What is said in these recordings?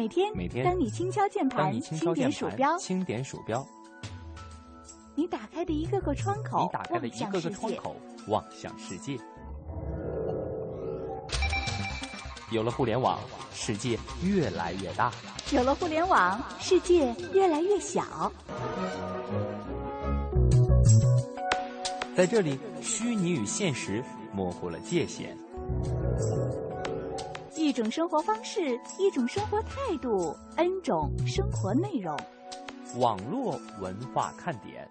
每天，每天当你轻敲键盘，轻点鼠标，轻点鼠标，你打开的一个个窗口，你打开的一个个窗口，望向世界。有了互联网，世界越来越大；有了互联网，世界越来越小。在这里，虚拟与现实模糊了界限。一种生活方式，一种生活态度，N 种生活内容。网络文化看点。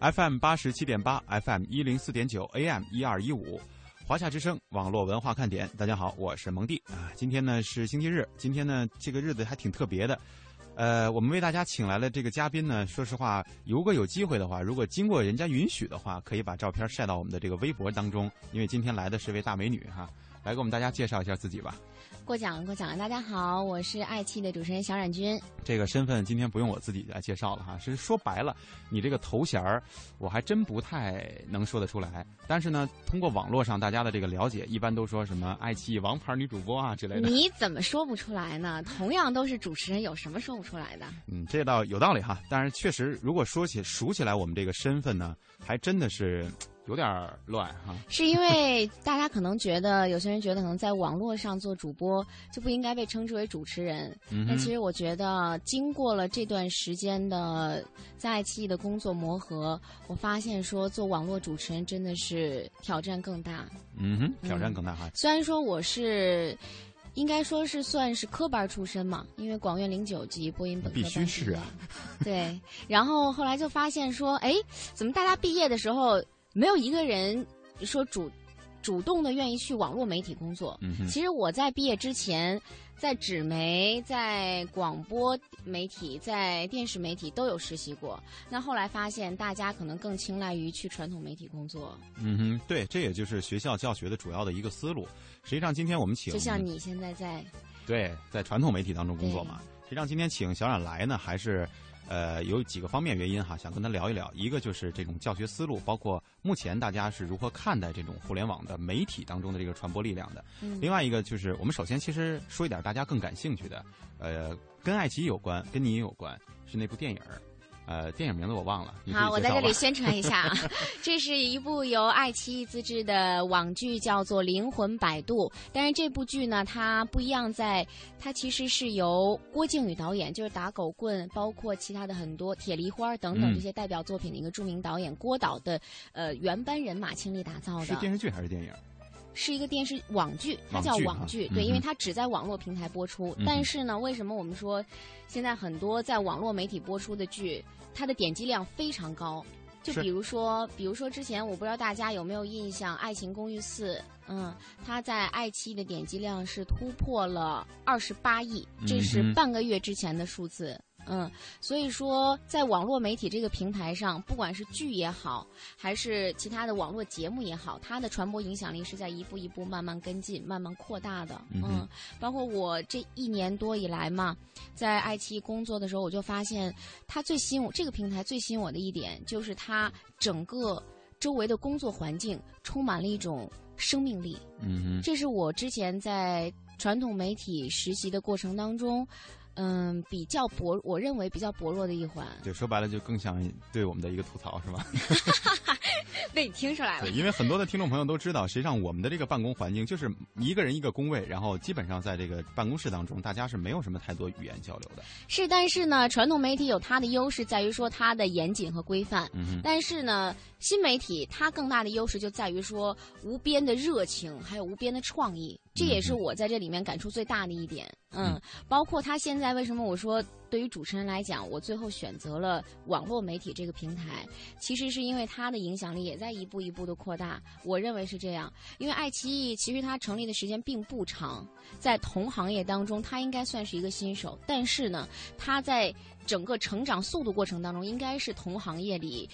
FM 八十七点八，FM 一零四点九，AM 一二一五，华夏之声网络文化看点。大家好，我是蒙蒂啊。今天呢是星期日，今天呢这个日子还挺特别的。呃，我们为大家请来了这个嘉宾呢，说实话，如果有机会的话，如果经过人家允许的话，可以把照片晒到我们的这个微博当中。因为今天来的是位大美女哈，来给我们大家介绍一下自己吧。过奖过奖，大家好，我是爱奇艺的主持人小冉君。这个身份今天不用我自己来介绍了哈，是说白了，你这个头衔儿我还真不太能说得出来。但是呢，通过网络上大家的这个了解，一般都说什么爱奇艺王牌女主播啊之类的。你怎么说不出来呢？同样都是主持人，有什么说不出来的？嗯，这倒有道理哈。但是确实，如果说起数起来，我们这个身份呢，还真的是。有点乱哈，是因为大家可能觉得有些人觉得可能在网络上做主播就不应该被称之为主持人，但其实我觉得经过了这段时间的在爱奇艺的工作磨合，我发现说做网络主持人真的是挑战更大。嗯哼，挑战更大哈。虽然说我是应该说是算是科班出身嘛，因为广院零九级播音本科必须是啊。对，然后后来就发现说，哎，怎么大家毕业的时候。没有一个人说主主动的愿意去网络媒体工作。其实我在毕业之前，在纸媒、在广播媒体、在电视媒体都有实习过。那后来发现，大家可能更青睐于去传统媒体工作。嗯哼，对，这也就是学校教学的主要的一个思路。实际上，今天我们请就像你现在在对在传统媒体当中工作嘛。实际上，今天请小冉来呢，还是。呃，有几个方面原因哈，想跟他聊一聊。一个就是这种教学思路，包括目前大家是如何看待这种互联网的媒体当中的这个传播力量的。另外一个就是，我们首先其实说一点大家更感兴趣的，呃，跟爱奇艺有关，跟你也有关，是那部电影儿。呃，电影名字我忘了。好，我在这里 宣传一下啊，这是一部由爱奇艺自制的网剧，叫做《灵魂摆渡》。但是这部剧呢，它不一样，在它其实是由郭靖宇导演，就是打狗棍，包括其他的很多铁梨花等等这些代表作品的一个著名导演郭导的呃原班人马倾力打造的。是电视剧还是电影？是一个电视网剧，它叫网剧，对，因为它只在网络平台播出。但是呢，为什么我们说现在很多在网络媒体播出的剧，它的点击量非常高？就比如说，比如说之前我不知道大家有没有印象，《爱情公寓四》，嗯，它在爱奇艺的点击量是突破了二十八亿，这是半个月之前的数字。嗯，所以说，在网络媒体这个平台上，不管是剧也好，还是其他的网络节目也好，它的传播影响力是在一步一步慢慢跟进、慢慢扩大的。嗯，包括我这一年多以来嘛，在爱奇艺工作的时候，我就发现，它最吸引我这个平台最吸引我的一点，就是它整个周围的工作环境充满了一种生命力。嗯这是我之前在传统媒体实习的过程当中。嗯，比较薄，我认为比较薄弱的一环。对，说白了就更像对我们的一个吐槽，是吧？被你听出来了。对，因为很多的听众朋友都知道，实际上我们的这个办公环境就是一个人一个工位，然后基本上在这个办公室当中，大家是没有什么太多语言交流的。是，但是呢，传统媒体有它的优势，在于说它的严谨和规范。嗯但是呢，新媒体它更大的优势就在于说无边的热情，还有无边的创意。这也是我在这里面感触最大的一点，嗯，包括他现在为什么我说对于主持人来讲，我最后选择了网络媒体这个平台，其实是因为它的影响力也在一步一步的扩大。我认为是这样，因为爱奇艺其实它成立的时间并不长，在同行业当中，它应该算是一个新手，但是呢，它在整个成长速度过程当中，应该是同行业里。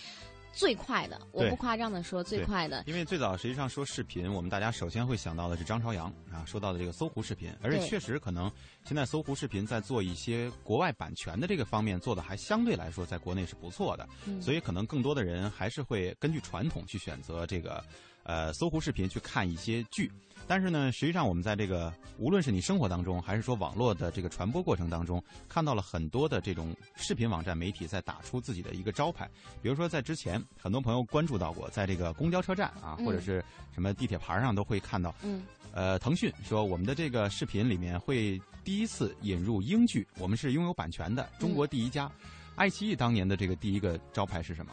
最快的，我不夸张的说，最快的。因为最早实际上说视频，我们大家首先会想到的是张朝阳啊，说到的这个搜狐视频，而且确实可能现在搜狐视频在做一些国外版权的这个方面做的还相对来说在国内是不错的，所以可能更多的人还是会根据传统去选择这个。呃搜狐视频去看一些剧。但是呢，实际上我们在这个无论是你生活当中，还是说网络的这个传播过程当中，看到了很多的这种视频网站媒体在打出自己的一个招牌。比如说，在之前，很多朋友关注到过，在这个公交车站啊，或者是什么地铁牌上都会看到。嗯。呃，腾讯说我们的这个视频里面会第一次引入英剧，我们是拥有版权的，中国第一家。爱奇艺当年的这个第一个招牌是什么？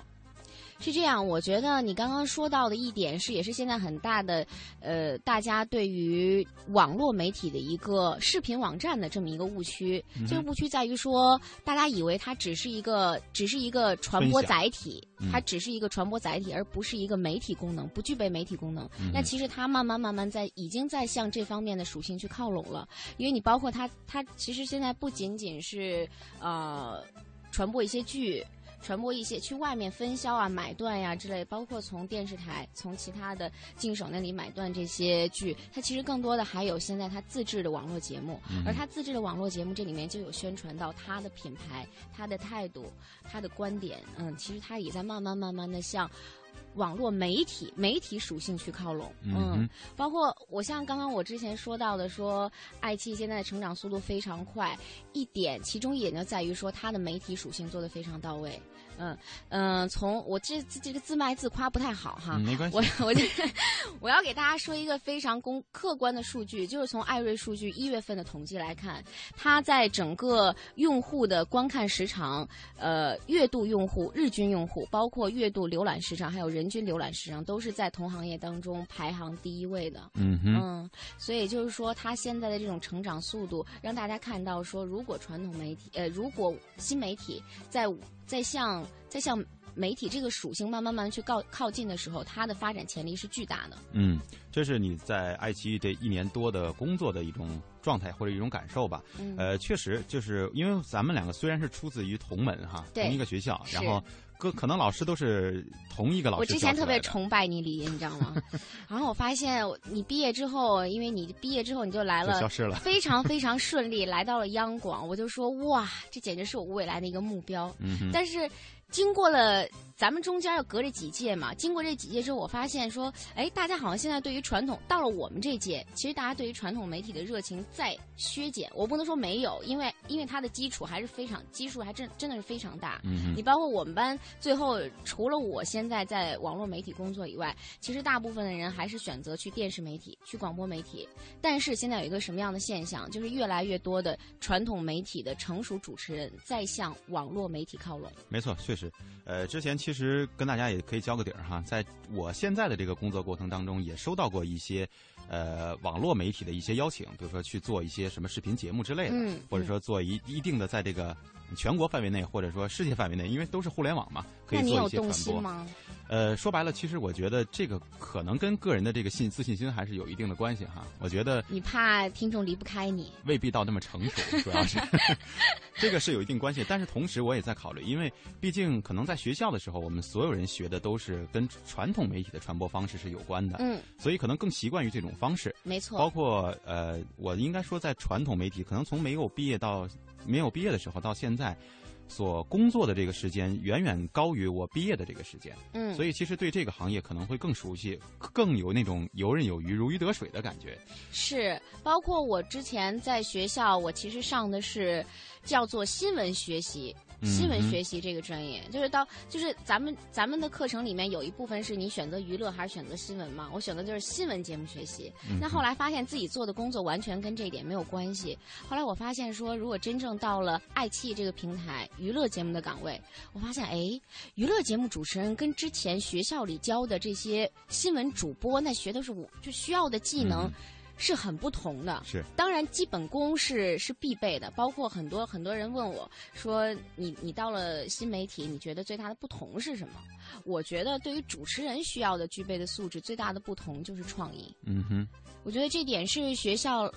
是这样，我觉得你刚刚说到的一点是，也是现在很大的，呃，大家对于网络媒体的一个视频网站的这么一个误区。这个误区在于说，大家以为它只是一个，只是一个传播载体，它只是一个传播载体，而不是一个媒体功能，不具备媒体功能。那其实它慢慢慢慢在，已经在向这方面的属性去靠拢了。因为你包括它，它其实现在不仅仅是呃传播一些剧。传播一些去外面分销啊、买断呀之类，包括从电视台、从其他的竞手那里买断这些剧，它其实更多的还有现在它自制的网络节目，而它自制的网络节目这里面就有宣传到它的品牌、它的态度、它的观点，嗯，其实它也在慢慢慢慢的向。网络媒体媒体属性去靠拢，嗯，包括我像刚刚我之前说到的，说爱奇艺现在的成长速度非常快，一点其中一点就在于说它的媒体属性做的非常到位，嗯嗯，从我这这个自卖自夸不太好哈，没关系，我我我要给大家说一个非常公客观的数据，就是从艾瑞数据一月份的统计来看，它在整个用户的观看时长，呃，月度用户、日均用户，包括月度浏览时长，还有人。均浏览时长都是在同行业当中排行第一位的，嗯嗯，所以就是说，它现在的这种成长速度，让大家看到说，如果传统媒体，呃，如果新媒体在在向在向媒体这个属性慢慢慢去靠靠近的时候，它的发展潜力是巨大的。嗯，这是你在爱奇艺这一年多的工作的一种状态或者一种感受吧？呃，确实就是因为咱们两个虽然是出自于同门哈，同一个学校，然后。可可能老师都是同一个老师。我之前特别崇拜你李，你知道吗？然后我发现你毕业之后，因为你毕业之后你就来了，消失了，非常非常顺利，来到了央广。我就说哇，这简直是我未来的一个目标。嗯但是经过了。咱们中间要隔着几届嘛，经过这几届之后，我发现说，哎，大家好像现在对于传统，到了我们这届，其实大家对于传统媒体的热情在削减。我不能说没有，因为因为它的基础还是非常基数，还真真的是非常大。嗯你包括我们班，最后除了我现在在网络媒体工作以外，其实大部分的人还是选择去电视媒体、去广播媒体。但是现在有一个什么样的现象，就是越来越多的传统媒体的成熟主持人在向网络媒体靠拢。没错，确实。呃，之前其实跟大家也可以交个底儿哈，在我现在的这个工作过程当中，也收到过一些呃网络媒体的一些邀请，比如说去做一些什么视频节目之类的，或者说做一一定的在这个全国范围内或者说世界范围内，因为都是互联网嘛，可以做一些传播。吗？呃，说白了，其实我觉得这个可能跟个人的这个信自信心还是有一定的关系哈。我觉得你怕听众离不开你，未必到那么成熟，主要是 这个是有一定关系。但是同时我也在考虑，因为毕竟可能在学校的时候，我们所有人学的都是跟传统媒体的传播方式是有关的，嗯，所以可能更习惯于这种方式。没错，包括呃，我应该说在传统媒体，可能从没有毕业到没有毕业的时候到现在。所工作的这个时间远远高于我毕业的这个时间，嗯，所以其实对这个行业可能会更熟悉，更有那种游刃有余、如鱼得水的感觉。是，包括我之前在学校，我其实上的是叫做新闻学习。新闻学习这个专业，就是到就是咱们咱们的课程里面有一部分是你选择娱乐还是选择新闻嘛？我选择就是新闻节目学习。那后来发现自己做的工作完全跟这一点没有关系。后来我发现说，如果真正到了爱奇艺这个平台娱乐节目的岗位，我发现哎，娱乐节目主持人跟之前学校里教的这些新闻主播，那学的是我就需要的技能。是很不同的，是当然基本功是是必备的，包括很多很多人问我说，你你到了新媒体，你觉得最大的不同是什么？我觉得对于主持人需要的具备的素质，最大的不同就是创意。嗯哼，我觉得这点是学校。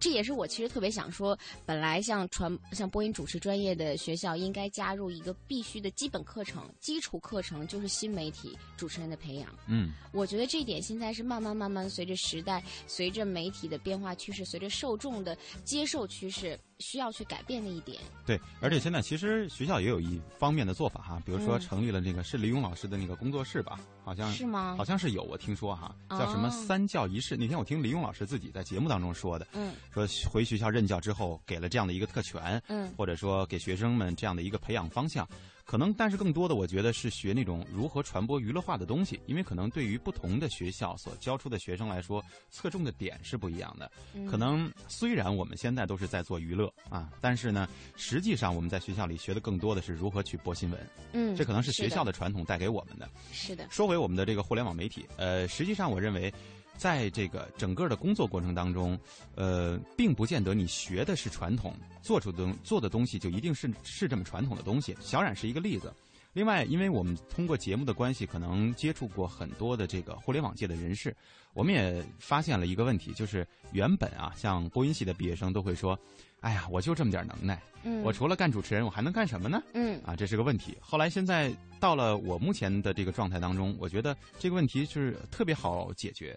这也是我其实特别想说，本来像传像播音主持专业的学校应该加入一个必须的基本课程、基础课程，就是新媒体主持人的培养。嗯，我觉得这一点现在是慢慢慢慢随着时代、随着媒体的变化趋势、随着受众的接受趋势，需要去改变的一点。对，而且现在其实学校也有一方面的做法哈，比如说嗯成立了那个是李勇老师的那个工作室吧，好像是吗好像是有，我听说哈，叫什么哦三教一式。那天我听李勇老师自己在节目当中说的，嗯说回学校任教之后给了这样的一个特权，嗯或者说给学生们这样的一个培养方向。可能，但是更多的，我觉得是学那种如何传播娱乐化的东西，因为可能对于不同的学校所教出的学生来说，侧重的点是不一样的。嗯可能虽然我们现在都是在做娱乐啊，但是呢，实际上我们在学校里学的更多的是如何去播新闻，嗯，这可能是学校的，的传统带给我们的。是的，说回我们的这个互联网媒体，呃，实际上我认为，在这个整个的工作过程当中，呃，并不见得你学的是传统，做出的东做的东西就一定是是这么传统的东西。小冉是一个例子。另外，因为我们通过节目的关系，可能接触过很多的这个互联网界的人士，我们也发现了一个问题，就是原本啊，像播音系的毕业生都会说：“哎呀，我就这么点能耐，嗯，我除了干主持人，我还能干什么呢？”嗯啊，这是个问题。后来现在到了我目前的这个状态当中，我觉得这个问题是特别好解决。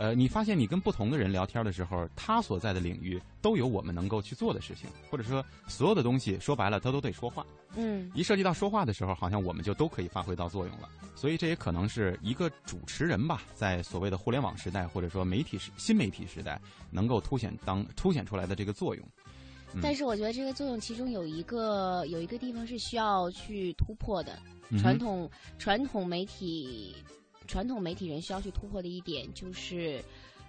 呃，你发现你跟不同的人聊天的时候，他所在的领域都有我们能够去做的事情，或者说所有的东西说白了，他都得说话。嗯一涉及到说话的时候，好像我们就都可以发挥到作用了。所以这也可能是一个主持人吧，在所谓的互联网时代或者说媒体时新媒体时代，能够凸显当凸显出来的这个作用。嗯但是我觉得这个作用其中有一个有一个地方是需要去突破的，传统传统媒体传统媒体人需要去突破的一点就是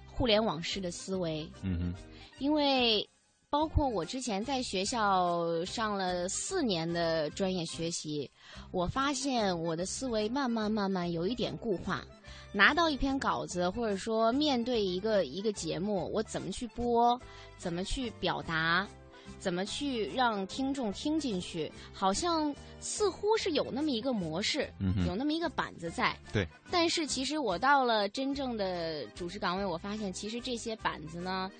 互联网式的思维，嗯哼，因为包括我之前在学校上了四年的专业学习，我发现我的思维慢慢慢慢有一点固化。拿到一篇稿子，或者说面对一个一个节目，我怎么去播，怎么去表达，怎么去让听众听进去，好像似乎是有那么一个模式，嗯有那么一个板子在。对。但是其实我到了真正的主持岗位，我发现其实这些板子呢，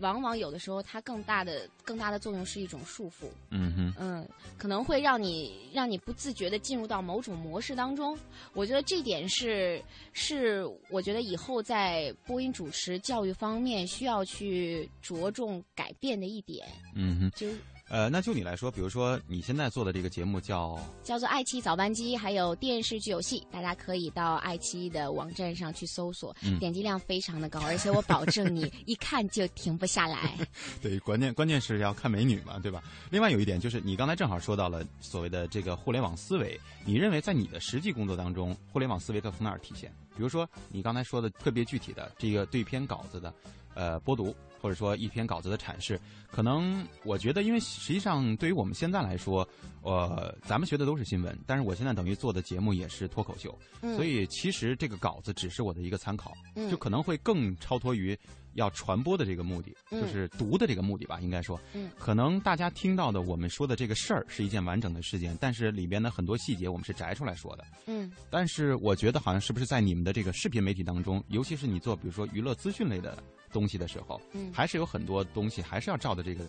往往有的时候它更大的更大的作用是一种束缚。嗯哼。嗯，可能会让你让你不自觉的进入到某种模式当中。我觉得这点是是我觉得以后在播音主持教育方面需要去着重改变的一点，嗯哼，就是呃，那就你来说，比如说你现在做的这个节目叫，叫做爱奇艺早班机，还有电视剧游戏，大家可以到爱奇艺的网站上去搜索，嗯点击量非常的高，而且我保证你 一看就停不下来。对，关键关键是要看美女嘛，对吧？另外有一点就是，你刚才正好说到了所谓的这个互联网思维，你认为在你的实际工作当中，互联网思维它从哪儿体现？比如说你刚才说的特别具体的这个对一篇稿子的，呃，播读，或者说一篇稿子的阐释，可能我觉得，因为实际上对于我们现在来说，呃，咱们学的都是新闻，但是我现在等于做的节目也是脱口秀，嗯。所以其实这个稿子只是我的一个参考，嗯。就可能会更超脱于要传播的这个目的，嗯。就是读的这个目的吧，应该说，嗯。可能大家听到的我们说的这个事儿是一件完整的事件，但是里边的很多细节我们是摘出来说的。嗯。但是我觉得好像是不是在你们的这个视频媒体当中，尤其是你做比如说娱乐资讯类的东西的时候，嗯还是有很多东西还是要照着这个，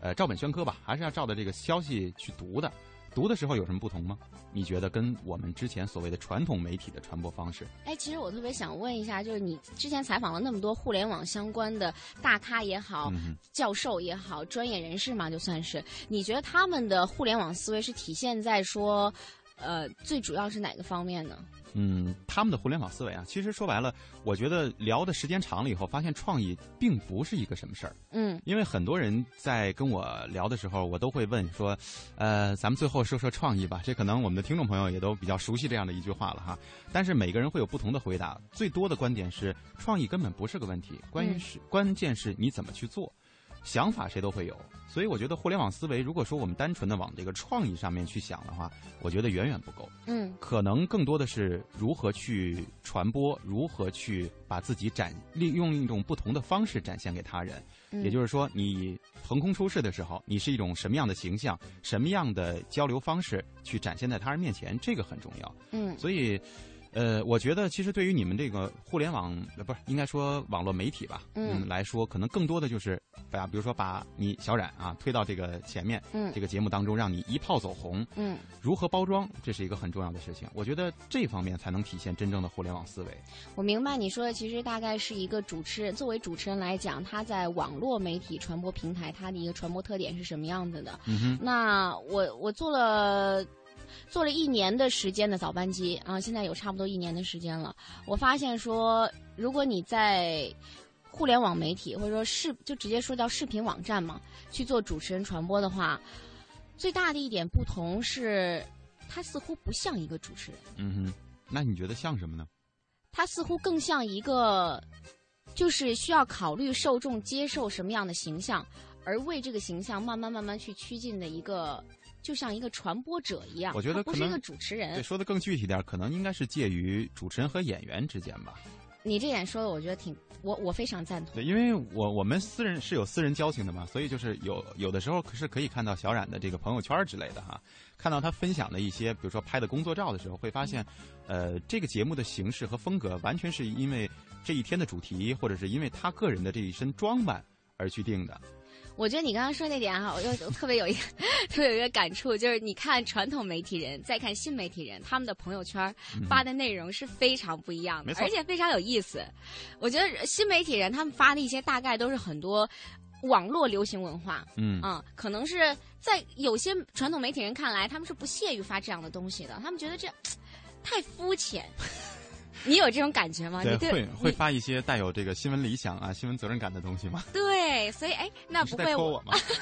呃，照本宣科吧，还是要照着这个消息去读的。读的时候有什么不同吗？你觉得跟我们之前所谓的传统媒体的传播方式？哎，其实我特别想问一下，就是你之前采访了那么多互联网相关的大咖也好，嗯教授也好，专业人士嘛，就算是，你觉得他们的互联网思维是体现在说，呃，最主要是哪个方面呢？嗯，他们的互联网思维啊，其实说白了，我觉得聊的时间长了以后，发现创意并不是一个什么事儿。嗯因为很多人在跟我聊的时候，我都会问说，呃，咱们最后说说创意吧。这可能我们的听众朋友也都比较熟悉这样的一句话了哈。但是每个人会有不同的回答，最多的观点是，创意根本不是个问题，关于嗯是、关键是你怎么去做。想法谁都会有，所以我觉得互联网思维，如果说我们单纯的往这个创意上面去想的话，我觉得远远不够。嗯可能更多的是如何去传播，如何去把自己展利用一种不同的方式展现给他人。嗯，也就是说，你横空出世的时候，你是一种什么样的形象，什么样的交流方式去展现在他人面前，这个很重要。嗯所以，呃，我觉得其实对于你们这个互联网，呃，不是应该说网络媒体吧，嗯来说，可能更多的就是把，比如说把你小冉啊推到这个前面，嗯这个节目当中，让你一炮走红。嗯，如何包装，这是一个很重要的事情。我觉得这方面才能体现真正的互联网思维。我明白你说的，其实大概是一个主持人，作为主持人来讲，他在网络媒体传播平台，他的一个传播特点是什么样子的？嗯哼，那我我做了做了一年的时间的早班机啊，现在有差不多一年的时间了。我发现说，如果你在互联网媒体或者说视就直接说叫视频网站嘛，去做主持人传播的话，最大的一点不同是，它似乎不像一个主持人，嗯哼，那你觉得像什么呢？它似乎更像一个，就是需要考虑受众接受什么样的形象，而为这个形象慢慢慢慢去趋近的一个，就像一个传播者一样。我觉得不是一个主持人对，人。说的更具体点，可能应该是介于主持人和演员之间吧。你这点说的，我觉得挺我我非常赞同。对，因为我我们私人是有私人交情的嘛，所以就是有有的时候是可以看到小冉的这个朋友圈之类的哈，看到他分享的一些，比如说拍的工作照的时候，会发现，呃，这个节目的形式和风格完全是因为这一天的主题，或者是因为他个人的这一身装扮而去定的。我觉得你刚刚说那点哈，我又特别有一个特别有一个感触，就是你看传统媒体人，再看新媒体人，他们的朋友圈发的内容是非常不一样的，嗯而且非常有意思。我觉得新媒体人他们发的一些大概都是很多网络流行文化，嗯啊、可能是在有些传统媒体人看来，他们是不屑于发这样的东西的，他们觉得这 太肤浅。你有这种感觉吗？对，你对会会发一些带有这个新闻理想啊、新闻责任感的东西吗？对，所以哎，那不会？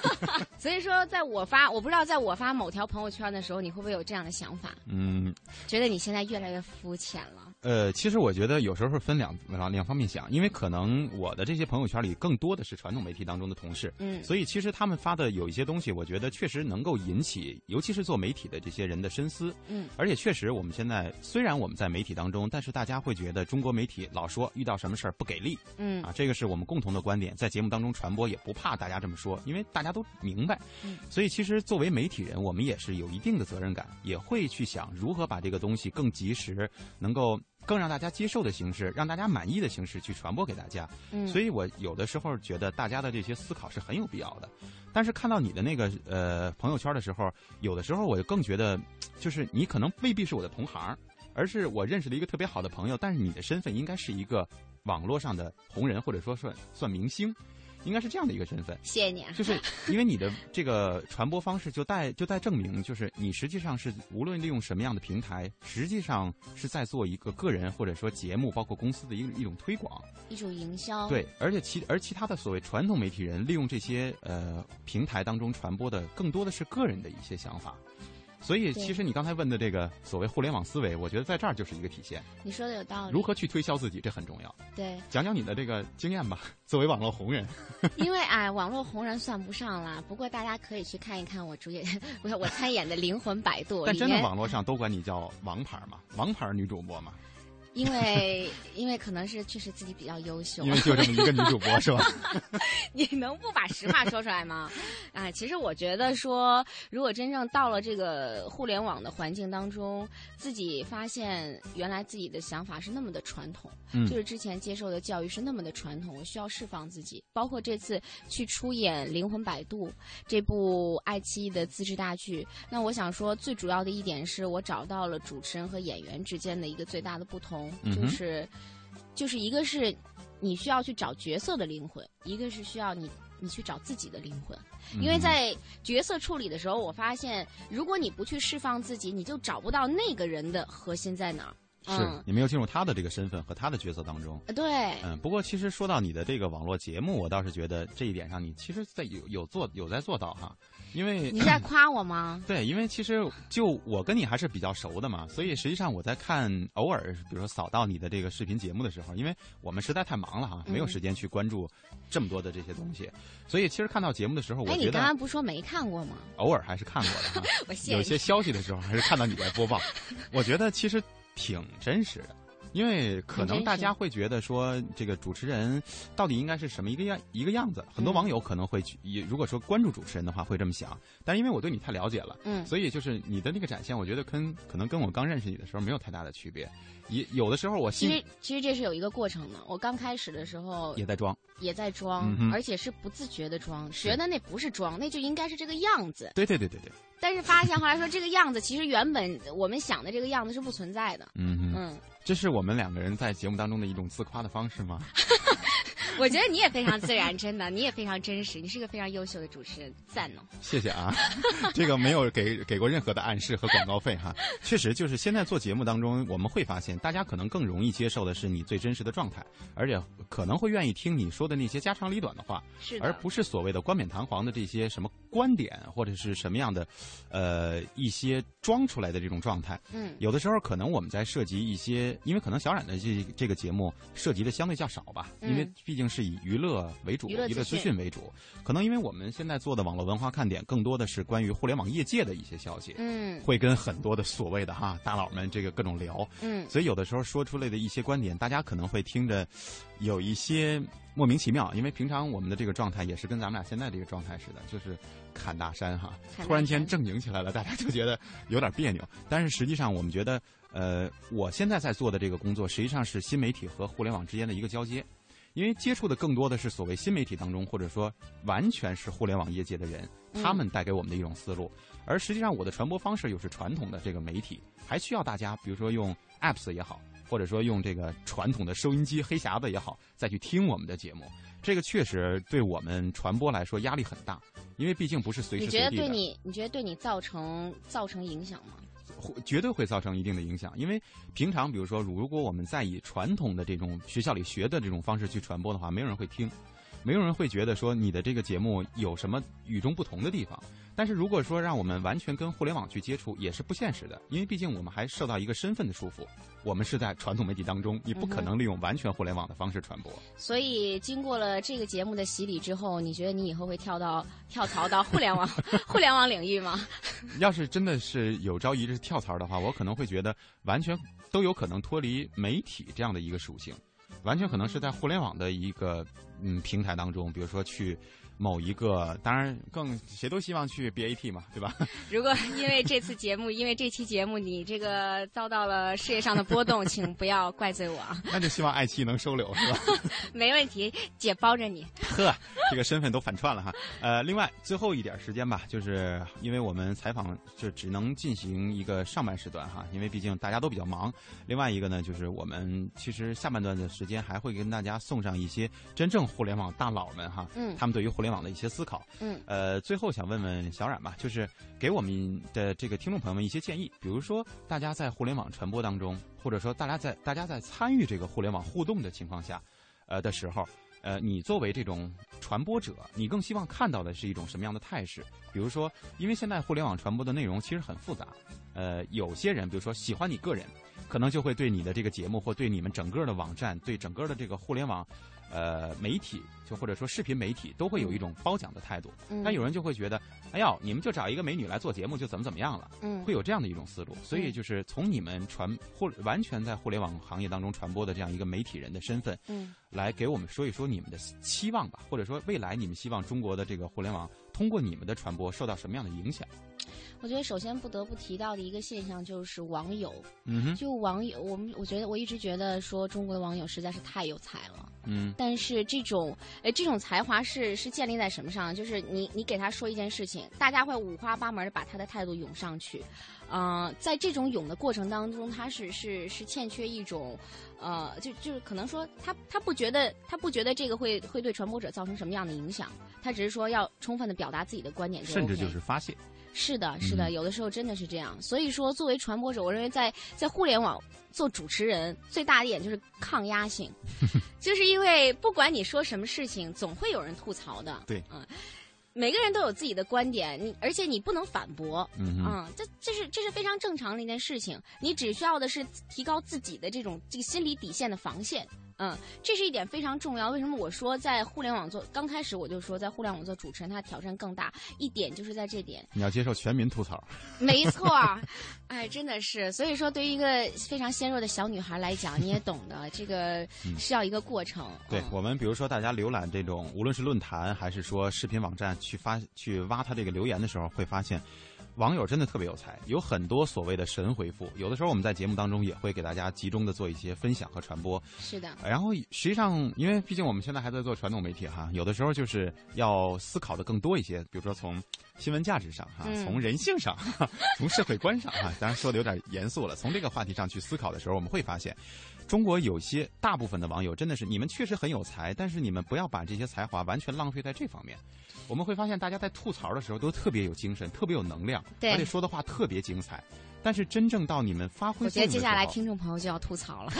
所以说，在我发，我不知道在我发某条朋友圈的时候，你会不会有这样的想法？嗯，觉得你现在越来越肤浅了。呃，其实我觉得有时候是分两两两方面想，因为可能我的这些朋友圈里更多的是传统媒体当中的同事，嗯所以其实他们发的有一些东西，我觉得确实能够引起，尤其是做媒体的这些人的深思。嗯，而且确实我们现在虽然我们在媒体当中，但是大家会觉得中国媒体老说遇到什么事儿不给力嗯啊，这个是我们共同的观点，在节目当中传播也不怕大家这么说，因为大家都明白。嗯，所以其实作为媒体人，我们也是有一定的责任感，也会去想如何把这个东西更及时，能够更让大家接受的形式，让大家满意的形式去传播给大家。嗯，所以我有的时候觉得大家的这些思考是很有必要的。但是看到你的那个呃朋友圈的时候，有的时候我就更觉得，就是你可能未必是我的同行，而是我认识了一个特别好的朋友，但是你的身份应该是一个网络上的红人，或者说算算明星。应该是这样的一个身份，谢谢你啊。就是因为你的这个传播方式就带就带证明，就是你实际上是无论利用什么样的平台，实际上是在做一个个人或者说节目，包括公司的一一种推广。一种营销。，对，而且其而其他的所谓传统媒体人利用这些呃平台当中传播的，更多的是个人的一些想法。所以，其实你刚才问的这个所谓互联网思维，我觉得在这儿就是一个体现。你说的有道理。如何去推销自己，这很重要。对，讲讲你的这个经验吧，作为网络红人。因为哎，网络红人算不上啦。不过大家可以去看一看我主演，我我参演的《灵魂摆渡》但真的，网络上都管你叫王牌嘛，王牌女主播嘛，因为 因为可能是确实自己比较优秀因，为就这么一个女主播是吧？你能不把实话说出来吗？啊，其实我觉得说，如果真正到了这个互联网的环境当中，自己发现原来自己的想法是那么的传统，嗯就是之前接受的教育是那么的传统，我需要释放自己。包括这次去出演《灵魂摆渡》这部爱奇艺的自制大剧，那我想说，最主要的一点是我找到了主持人和演员之间的一个最大的不同，就是就是一个是你需要去找角色的灵魂，一个是需要你你去找自己的灵魂。因为在角色处理的时候，我发现如果你不去释放自己，你就找不到那个人的核心在哪儿。是嗯，你没有进入他的这个身份和他的角色当中。呃对，嗯，不过其实说到你的这个网络节目，我倒是觉得这一点上，你其实在有有做有在做到哈，因为你在夸我吗？对，因为其实就我跟你还是比较熟的嘛，所以实际上我在看偶尔，比如说扫到你的这个视频节目的时候，因为我们实在太忙了哈，没有嗯时间去关注这么多的这些东西，所以其实看到节目的时候，我哎，你觉得刚刚不说没看过吗？偶尔还是看过的哈。我有。些消息的时候，还是看到你在播报，我觉得其实挺真实的。因为可能大家会觉得说，这个主持人到底应该是什么一个样一个样子？很多网友可能会去，也如果说关注主持人的话，会这么想。但是因为我对你太了解了，嗯，所以就是你的那个展现，我觉得跟可能跟我刚认识你的时候没有太大的区别。也有的时候我其实其实这是有一个过程的。我刚开始的时候也在装，也在装，而且是不自觉的装，觉得那不是装，那就应该是这个样子。对对对对对。但是发现后来说，这个样子其实原本我们想的这个样子是不存在的。嗯嗯，这是我们两个人在节目当中的一种自夸的方式吗？我觉得你也非常自然，真的，你也非常真实，你是个非常优秀的主持人，赞哦！谢谢啊，这个没有给给过任何的暗示和广告费哈。确实，就是现在做节目当中，我们会发现，大家可能更容易接受的是你最真实的状态，而且可能会愿意听你说的那些家长里短的话，是而不是所谓的冠冕堂皇的这些什么观点或者是什么样的，呃，一些装出来的这种状态。嗯，有的时候可能我们在涉及一些，因为可能小冉的这这个节目涉及的相对较少吧，因为毕竟。是以娱乐为主，娱乐资讯为主。可能因为我们现在做的网络文化看点，更多的是关于互联网业界的一些消息。嗯，会跟很多的所谓的哈大佬们这个各种聊。嗯，所以有的时候说出来的一些观点，大家可能会听着有一些莫名其妙。因为平常我们的这个状态也是跟咱们俩现在这个状态似的，就是侃大山哈。突然间正经起来了，大家就觉得有点别扭。但是实际上，我们觉得，呃，我现在在做的这个工作，实际上是新媒体和互联网之间的一个交接。因为接触的更多的是所谓新媒体当中，或者说完全是互联网业界的人，他们带给我们的一种思路。而实际上，我的传播方式又是传统的这个媒体，还需要大家，比如说用 apps 也好，或者说用这个传统的收音机黑匣子也好，再去听我们的节目。这个确实对我们传播来说压力很大，因为毕竟不是随时随地的。你觉得对你，你觉得对你造成造成影响吗？绝对会造成一定的影响，因为平常比如说，如果我们在以传统的这种学校里学的这种方式去传播的话，没有人会听，没有人会觉得说你的这个节目有什么与众不同的地方。但是如果说让我们完全跟互联网去接触，也是不现实的，因为毕竟我们还受到一个身份的束缚，我们是在传统媒体当中，你不可能利用完全互联网的方式传播。所以，经过了这个节目的洗礼之后，你觉得你以后会跳到跳槽到互联网 互联网领域吗？要是真的是有朝一日跳槽的话，我可能会觉得完全都有可能脱离媒体这样的一个属性，完全可能是在互联网的一个嗯平台当中，比如说去。某一个，当然更谁都希望去 BAT 嘛，对吧？如果因为这次节目，因为这期节目你这个遭到了事业上的波动，请不要怪罪我。那就希望爱奇艺能收留，是吧？没问题，姐包着你。呵，这个身份都反串了哈。呃，另外最后一点时间吧，就是因为我们采访就只能进行一个上半时段哈，因为毕竟大家都比较忙。另外一个呢，就是我们其实下半段的时间还会跟大家送上一些真正互联网大佬们哈，嗯，他们对于互联网的一些思考，嗯，呃，最后想问问小冉吧，就是给我们的这个听众朋友们一些建议，比如说大家在互联网传播当中，或者说大家在大家在参与这个互联网互动的情况下，呃的时候，呃，你作为这种传播者，你更希望看到的是一种什么样的态势？比如说，因为现在互联网传播的内容其实很复杂，呃，有些人比如说喜欢你个人，可能就会对你的这个节目或对你们整个的网站，对整个的这个互联网。呃，媒体就或者说视频媒体都会有一种褒奖的态度，但有人就会觉得，哎呦，你们就找一个美女来做节目就怎么怎么样了，嗯，会有这样的一种思路。所以就是从你们传互完全在互联网行业当中传播的这样一个媒体人的身份，嗯，来给我们说一说你们的期望吧，或者说未来你们希望中国的这个互联网通过你们的传播受到什么样的影响？我觉得首先不得不提到的一个现象就是网友，嗯哼，就网友，我们我觉得我一直觉得说中国的网友实在是太有才了，嗯，但是这种，诶，这种才华是是建立在什么上？就是你你给他说一件事情，大家会五花八门的把他的态度涌上去，嗯，在这种涌的过程当中，他是是是欠缺一种，呃，就就是可能说他他不觉得他不觉得这个会会对传播者造成什么样的影响，他只是说要充分的表达自己的观点，甚至就是发泄。是的，是的，有的时候真的是这样。所以说，作为传播者，我认为在在互联网做主持人最大的一点就是抗压性，就是因为不管你说什么事情，总会有人吐槽的。对，嗯，每个人都有自己的观点，你而且你不能反驳，嗯，这这是这是非常正常的一件事情。你只需要的是提高自己的这种这个心理底线的防线。嗯，这是一点非常重要。为什么我说在互联网做刚开始我就说在互联网做主持人，他挑战更大一点就是在这点。你要接受全民吐槽。没错，哎，真的是。所以说，对于一个非常纤弱的小女孩来讲，你也懂得 这个是要一个过程。对我们，比如说大家浏览这种，无论是论坛还是说视频网站，去发去挖他这个留言的时候，会发现。网友真的特别有才，有很多所谓的神回复。有的时候我们在节目当中也会给大家集中的做一些分享和传播。是的。然后实际上，因为毕竟我们现在还在做传统媒体哈，有的时候就是要思考的更多一些。比如说从新闻价值上哈，从人性上，从社会观上哈，当然说的有点严肃了。从这个话题上去思考的时候，我们会发现。中国有些大部分的网友真的是，你们确实很有才，但是你们不要把这些才华完全浪费在这方面。我们会发现，大家在吐槽的时候都特别有精神，特别有能量，而且说的话特别精彩。但是真正到你们发挥，我觉得接下来听众朋友就要吐槽了。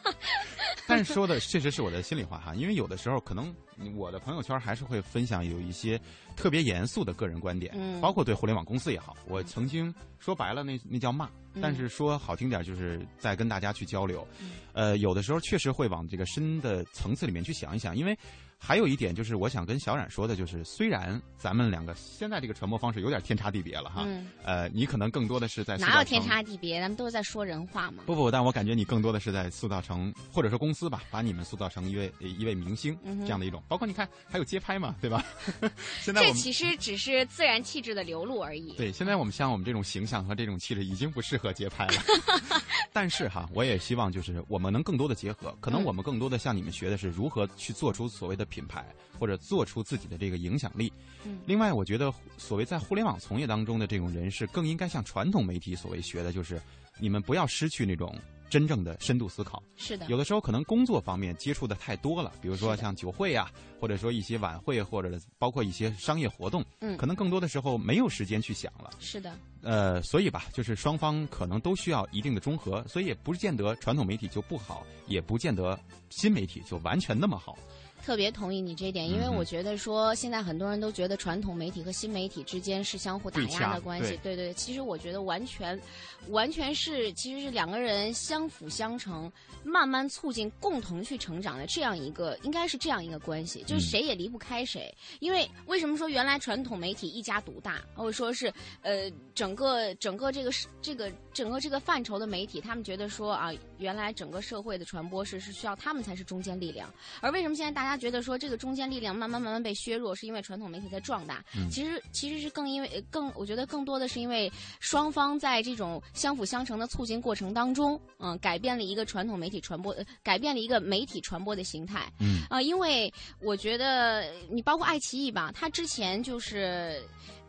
但是说的确实是我的心里话哈，因为有的时候可能我的朋友圈还是会分享有一些特别严肃的个人观点，包括对互联网公司也好，我曾经说白了那那叫骂，但是说好听点就是在跟大家去交流。呃，有的时候确实会往这个深的层次里面去想一想，因为。还有一点就是，我想跟小冉说的，就是虽然咱们两个现在这个传播方式有点天差地别了哈，呃，你可能更多的是在哪有天差地别？咱们都是在说人话嘛。不不，但我感觉你更多的是在塑造成，或者说公司吧，把你们塑造成一位一位明星这样的一种。包括你看，还有街拍嘛，对吧？现在这其实只是自然气质的流露而已。对，现在我们像我们这种形象和这种气质已经不适合街拍了。但是哈，我也希望就是我们能更多的结合，可能我们更多的向你们学的是如何去做出所谓的。品牌或者做出自己的这个影响力。嗯，另外，我觉得所谓在互联网从业当中的这种人士，更应该向传统媒体所谓学的，就是你们不要失去那种真正的深度思考。是的，有的时候可能工作方面接触的太多了，比如说像酒会啊，或者说一些晚会，或者包括一些商业活动，嗯，可能更多的时候没有时间去想了。是的，呃，所以吧，就是双方可能都需要一定的中和，所以也不见得传统媒体就不好，也不见得新媒体就完全那么好。特别同意你这点，因为我觉得说现在很多人都觉得传统媒体和新媒体之间是相互打压的关系。对对，其实我觉得完全，完全是其实是两个人相辅相成，慢慢促进共同去成长的这样一个，应该是这样一个关系，就是谁也离不开谁。因为为什么说原来传统媒体一家独大，或者说是呃整个整个这个是这个整个这个范畴的媒体，他们觉得说啊，原来整个社会的传播是是需要他们才是中坚力量，而为什么现在大家。他觉得说这个中间力量慢慢慢慢被削弱，是因为传统媒体在壮大。其实其实是更因为更，我觉得更多的是因为双方在这种相辅相成的促进过程当中，嗯，改变了一个传统媒体传播，改变了一个媒体传播的形态。嗯啊，因为我觉得你包括爱奇艺吧，它之前就是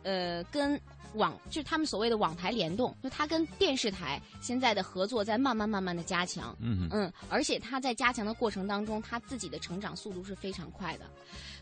呃跟。网就是他们所谓的网台联动，就他跟电视台现在的合作在慢慢慢慢的加强，嗯嗯，而且他在加强的过程当中，他自己的成长速度是非常快的，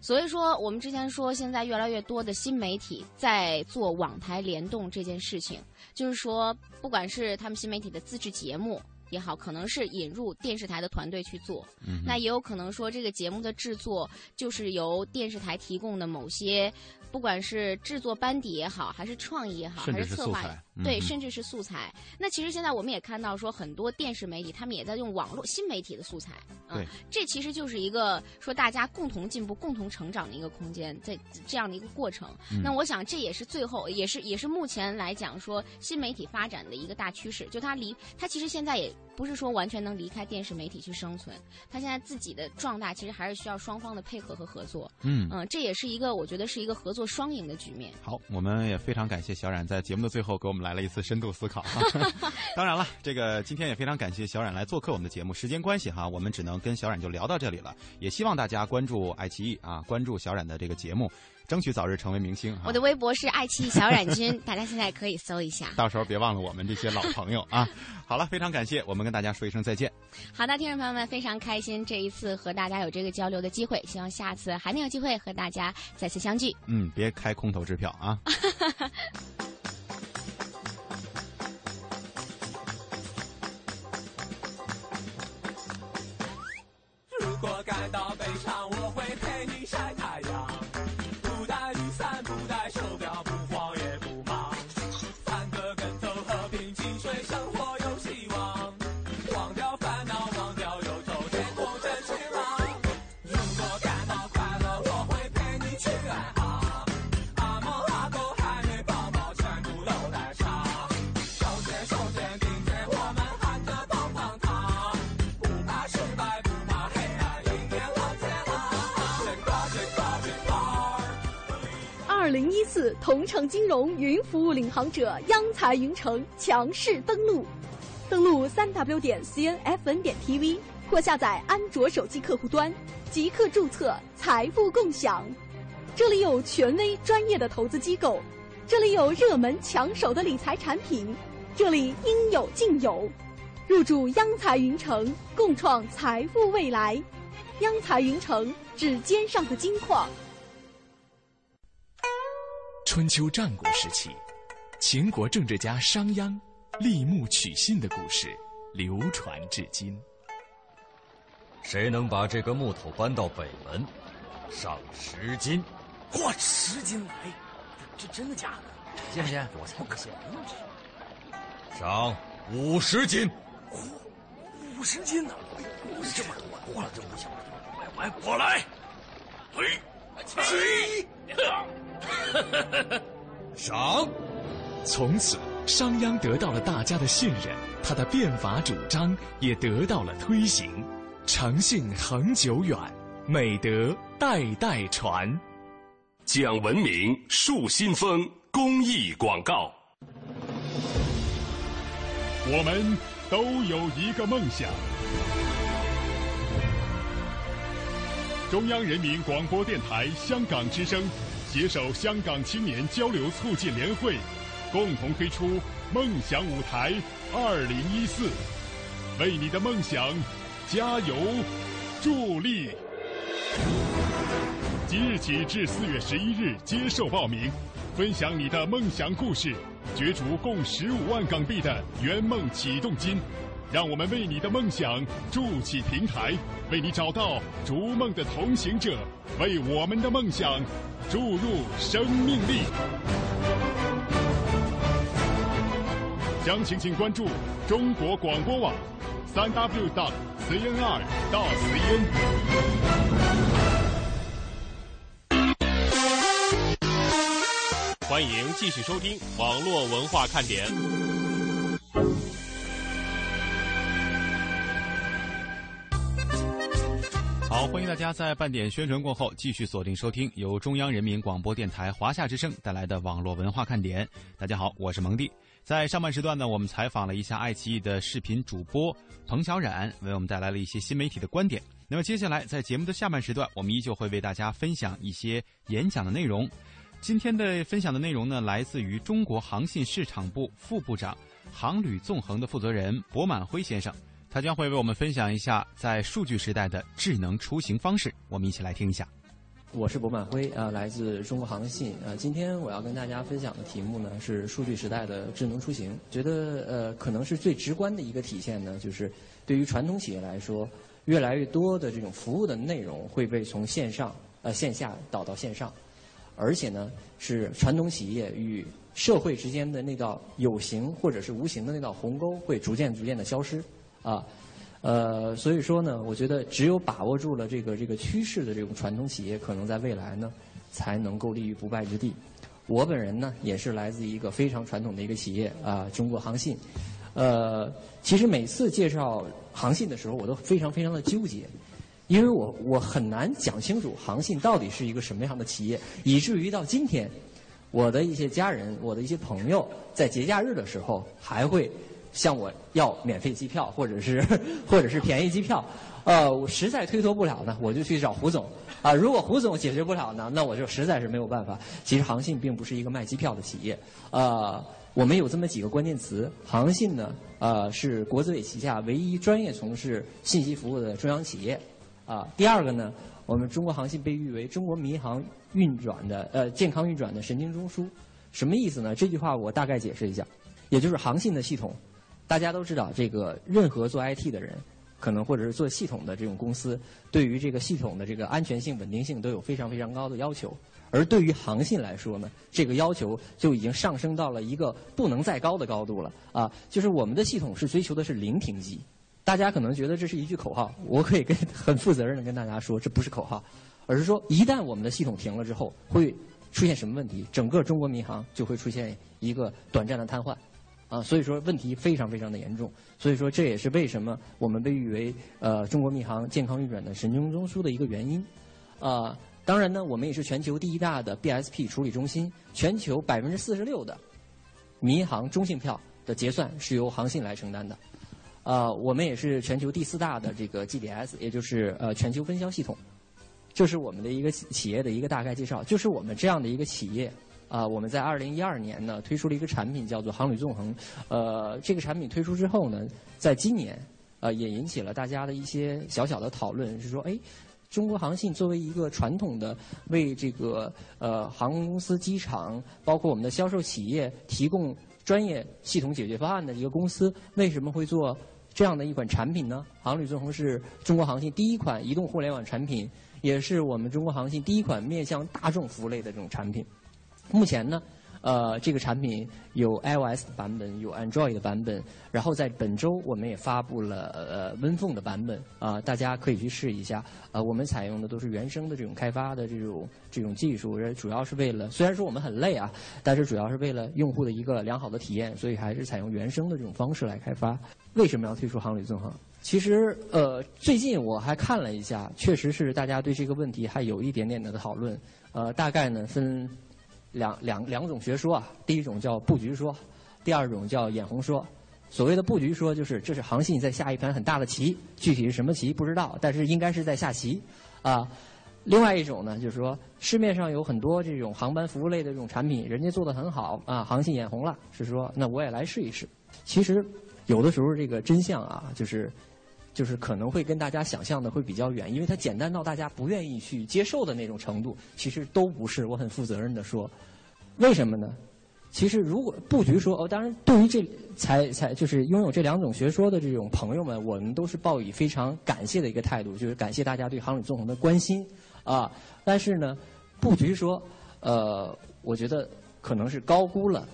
所以说我们之前说现在越来越多的新媒体在做网台联动这件事情，就是说不管是他们新媒体的自制节目也好，可能是引入电视台的团队去做，嗯，那也有可能说这个节目的制作就是由电视台提供的某些。不管是制作班底也好，还是创意也好，还是策划，对，甚至是素材。那其实现在我们也看到，说很多电视媒体他们也在用网络新媒体的素材。嗯，这其实就是一个说大家共同进步、共同成长的一个空间，在这样的一个过程。那我想这也是最后，也是也是目前来讲说新媒体发展的一个大趋势。就它离它其实现在也不是说完全能离开电视媒体去生存，他现在自己的壮大其实还是需要双方的配合和合作。嗯嗯，这也是一个我觉得是一个合作。双赢的局面。好，我们也非常感谢小冉在节目的最后给我们来了一次深度思考。当然了，这个今天也非常感谢小冉来做客我们的节目。时间关系哈，我们只能跟小冉就聊到这里了。也希望大家关注爱奇艺啊，关注小冉的这个节目。争取早日成为明星。我的微博是爱奇艺小冉君，大家现在可以搜一下。到时候别忘了我们这些老朋友啊！好了，非常感谢，我们跟大家说一声再见。好的，听众朋友们，非常开心这一次和大家有这个交流的机会，希望下次还能有机会和大家再次相聚。嗯，别开空头支票啊！如果感到悲伤，我会陪同城金融云服务领航者央财云城强势登陆，登录三 w 点 cnfn 点 tv 或下载安卓手机客户端，即刻注册财富共享。这里有权威专业的投资机构，这里有热门抢手的理财产品，这里应有尽有。入驻央财云城，共创财富未来。央财云城，指尖上的金矿。春秋战国时期，秦国政治家商鞅立木取信的故事流传至今。谁能把这个木头搬到北门，赏十斤。嚯，十斤来，这真的假的？信不信？我才不信。赏五十斤。嚯，五十斤呢？这么多，换了这不行。来，我来。嘿，起。赏。从此，商鞅得到了大家的信任，他的变法主张也得到了推行。诚信恒久远，美德代代传。讲文明树新风公益广告。我们都有一个梦想。中央人民广播电台香港之声携手香港青年交流促进联会，共同推出“梦想舞台二零一四”，为你的梦想加油助力。即日起至四月十一日接受报名，分享你的梦想故事，角逐共十五万港币的圆梦启动金。让我们为你的梦想筑起平台，为你找到逐梦的同行者，为我们的梦想注入生命力。详情请关注中国广播网，三 w 到 cnr 到 cn。欢迎继续收听网络文化看点。好，欢迎大家在半点宣传过后继续锁定收听由中央人民广播电台华夏之声带来的网络文化看点。大家好，我是蒙蒂。在上半时段呢，我们采访了一下爱奇艺的视频主播彭小冉，为我们带来了一些新媒体的观点。那么接下来在节目的下半时段，我们依旧会为大家分享一些演讲的内容。今天的分享的内容呢，来自于中国航信市场部副部长、航旅纵横的负责人博满辉先生。他将会为我们分享一下在数据时代的智能出行方式，我们一起来听一下。我是博满辉啊，来自中国航信啊。今天我要跟大家分享的题目呢是数据时代的智能出行。觉得呃，可能是最直观的一个体现呢，就是对于传统企业来说，越来越多的这种服务的内容会被从线上呃线下导到线上，而且呢是传统企业与社会之间的那道有形或者是无形的那道鸿沟会逐渐逐渐的消失。啊，呃，所以说呢，我觉得只有把握住了这个这个趋势的这种传统企业，可能在未来呢，才能够立于不败之地。我本人呢，也是来自一个非常传统的一个企业啊，中国航信。呃，其实每次介绍航信的时候，我都非常非常的纠结，因为我我很难讲清楚航信到底是一个什么样的企业，以至于到今天，我的一些家人、我的一些朋友在节假日的时候还会。向我要免费机票，或者是 或者是便宜机票，呃，我实在推脱不了呢，我就去找胡总啊。如果胡总解决不了呢，那我就实在是没有办法。其实航信并不是一个卖机票的企业，呃，我们有这么几个关键词：航信呢，呃，是国资委旗下唯一专业从事信息服务的中央企业，啊。第二个呢，我们中国航信被誉为中国民航运转的呃健康运转的神经中枢，什么意思呢？这句话我大概解释一下，也就是航信的系统。大家都知道，这个任何做 IT 的人，可能或者是做系统的这种公司，对于这个系统的这个安全性、稳定性都有非常非常高的要求。而对于航信来说呢，这个要求就已经上升到了一个不能再高的高度了啊！就是我们的系统是追求的是零停机。大家可能觉得这是一句口号，我可以跟很负责任的跟大家说，这不是口号，而是说一旦我们的系统停了之后，会出现什么问题？整个中国民航就会出现一个短暂的瘫痪。啊，所以说问题非常非常的严重，所以说这也是为什么我们被誉为呃中国民航健康运转的神经中枢的一个原因。啊，当然呢，我们也是全球第一大的 BSP 处理中心，全球百分之四十六的民航中信票的结算是由航信来承担的。啊，我们也是全球第四大的这个 GDS，也就是呃全球分销系统。这是我们的一个企业的一个大概介绍。就是我们这样的一个企业啊，我们在二零一二年呢推出了一个产品叫做航旅纵横。呃，这个产品推出之后呢，在今年呃也引起了大家的一些小小的讨论，是说哎，中国航信作为一个传统的为这个呃航空公司、机场，包括我们的销售企业提供专业系统解决方案的一个公司，为什么会做？这样的一款产品呢，航旅纵横是中国航信第一款移动互联网产品，也是我们中国航信第一款面向大众服务类的这种产品。目前呢。呃，这个产品有 iOS 的版本，有 Android 的版本。然后在本周，我们也发布了呃 WinPhone 的版本啊，大家可以去试一下。呃，我们采用的都是原生的这种开发的这种这种技术，主要是为了虽然说我们很累啊，但是主要是为了用户的一个良好的体验，所以还是采用原生的这种方式来开发。为什么要推出航旅纵横？其实呃，最近我还看了一下，确实是大家对这个问题还有一点点的讨论。呃，大概呢分。两两两种学说啊，第一种叫布局说，第二种叫眼红说。所谓的布局说，就是这是航信在下一盘很大的棋，具体是什么棋不知道，但是应该是在下棋啊。另外一种呢，就是说市面上有很多这种航班服务类的这种产品，人家做的很好啊，航信眼红了，是说那我也来试一试。其实有的时候这个真相啊，就是就是可能会跟大家想象的会比较远，因为它简单到大家不愿意去接受的那种程度，其实都不是。我很负责任的说。为什么呢？其实，如果布局说哦，当然，对于这才才就是拥有这两种学说的这种朋友们，我们都是抱以非常感谢的一个态度，就是感谢大家对航旅纵横的关心啊。但是呢，布局说，呃，我觉得可能是高估了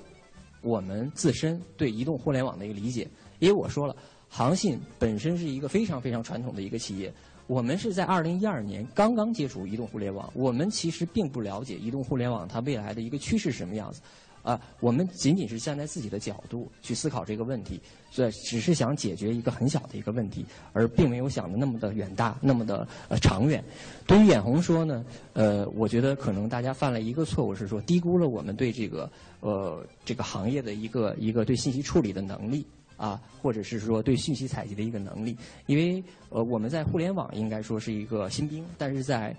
我们自身对移动互联网的一个理解，因为我说了，航信本身是一个非常非常传统的一个企业。我们是在二零一二年刚刚接触移动互联网，我们其实并不了解移动互联网它未来的一个趋势是什么样子，啊，我们仅仅是站在自己的角度去思考这个问题，所以只是想解决一个很小的一个问题，而并没有想的那么的远大，那么的呃长远。对于眼红说呢，呃，我觉得可能大家犯了一个错误，是说低估了我们对这个呃这个行业的一个一个对信息处理的能力。啊，或者是说对信息采集的一个能力，因为呃我们在互联网应该说是一个新兵，但是在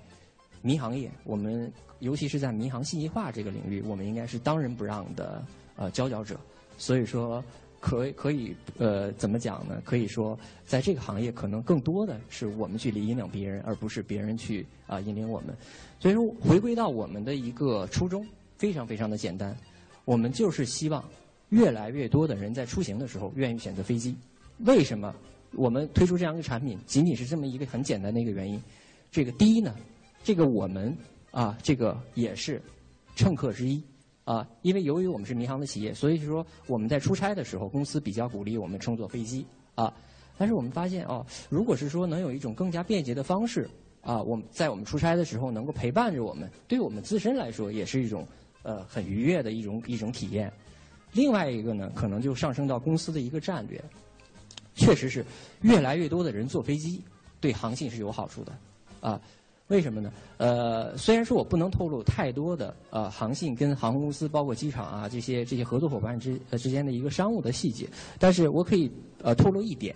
民航业，我们尤其是在民航信息化这个领域，我们应该是当仁不让的呃佼佼者。所以说，可以可以呃怎么讲呢？可以说，在这个行业，可能更多的是我们去引领别人，而不是别人去啊引领我们。所以说，回归到我们的一个初衷，非常非常的简单，我们就是希望。越来越多的人在出行的时候愿意选择飞机，为什么我们推出这样一个产品？仅仅是这么一个很简单的一个原因。这个第一呢，这个我们啊，这个也是乘客之一啊。因为由于我们是民航的企业，所以说我们在出差的时候，公司比较鼓励我们乘坐飞机啊。但是我们发现哦，如果是说能有一种更加便捷的方式啊，我们在我们出差的时候能够陪伴着我们，对我们自身来说也是一种呃很愉悦的一种一种体验。另外一个呢，可能就上升到公司的一个战略，确实是越来越多的人坐飞机，对航信是有好处的，啊，为什么呢？呃，虽然说我不能透露太多的呃航信跟航空公司，包括机场啊这些这些合作伙伴之呃之间的一个商务的细节，但是我可以呃透露一点，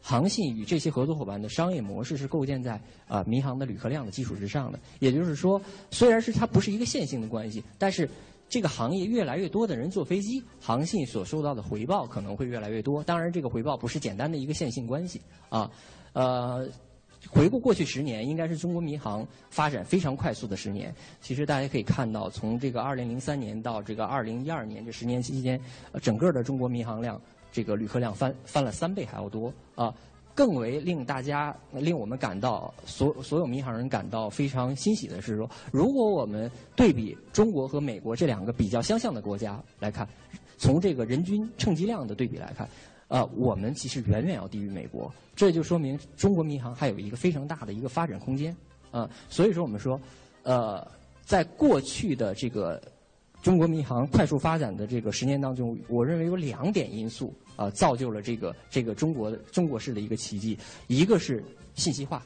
航信与这些合作伙伴的商业模式是构建在啊民航的旅客量的基础之上的，也就是说，虽然是它不是一个线性的关系，但是。这个行业越来越多的人坐飞机，航信所收到的回报可能会越来越多。当然，这个回报不是简单的一个线性关系啊。呃，回顾过去十年，应该是中国民航发展非常快速的十年。其实大家可以看到，从这个二零零三年到这个二零一二年这十年期间，整个的中国民航量这个旅客量翻翻了三倍还要多啊。更为令大家、令我们感到所所有民航人感到非常欣喜的是说，如果我们对比中国和美国这两个比较相像的国家来看，从这个人均乘机量的对比来看，呃，我们其实远远要低于美国。这就说明中国民航还有一个非常大的一个发展空间啊。所以说，我们说，呃，在过去的这个中国民航快速发展的这个十年当中，我认为有两点因素。啊，造就了这个这个中国的中国式的一个奇迹。一个是信息化，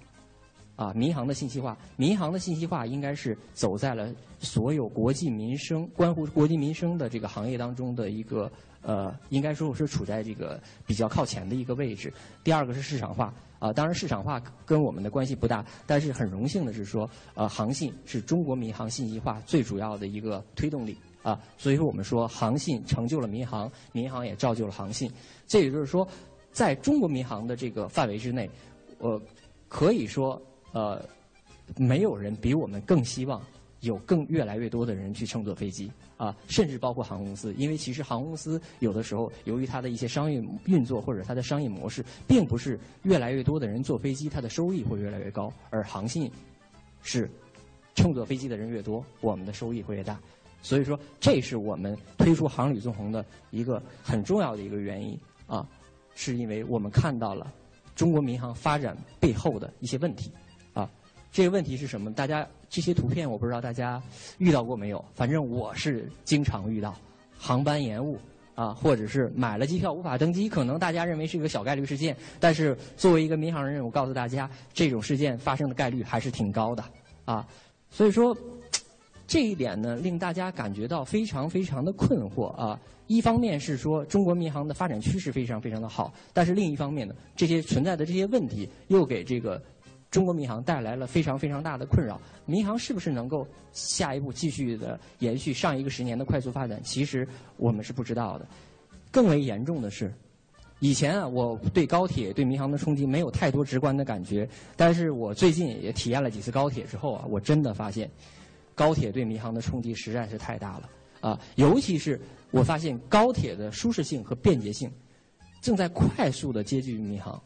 啊，民航的信息化，民航的信息化应该是走在了所有国计民生、关乎国计民生的这个行业当中的一个呃，应该说我是处在这个比较靠前的一个位置。第二个是市场化啊，当然市场化跟我们的关系不大，但是很荣幸的是说，呃，航信是中国民航信息化最主要的一个推动力啊，所以说我们说航信成就了民航，民航也造就了航信。这也就是说，在中国民航的这个范围之内，呃，可以说。呃，没有人比我们更希望有更越来越多的人去乘坐飞机啊，甚至包括航空公司，因为其实航空公司有的时候由于它的一些商业运作或者它的商业模式，并不是越来越多的人坐飞机，它的收益会越来越高，而航信是乘坐飞机的人越多，我们的收益会越大，所以说这是我们推出航旅纵横的一个很重要的一个原因啊，是因为我们看到了中国民航发展背后的一些问题啊。这个问题是什么？大家这些图片我不知道大家遇到过没有？反正我是经常遇到航班延误啊，或者是买了机票无法登机。可能大家认为是一个小概率事件，但是作为一个民航人，我告诉大家，这种事件发生的概率还是挺高的啊。所以说，这一点呢，令大家感觉到非常非常的困惑啊。一方面是说中国民航的发展趋势非常非常的好，但是另一方面呢，这些存在的这些问题又给这个。中国民航带来了非常非常大的困扰，民航是不是能够下一步继续的延续上一个十年的快速发展？其实我们是不知道的。更为严重的是，以前啊，我对高铁对民航的冲击没有太多直观的感觉，但是我最近也体验了几次高铁之后啊，我真的发现高铁对民航的冲击实在是太大了啊！尤其是我发现高铁的舒适性和便捷性正在快速的接近于民航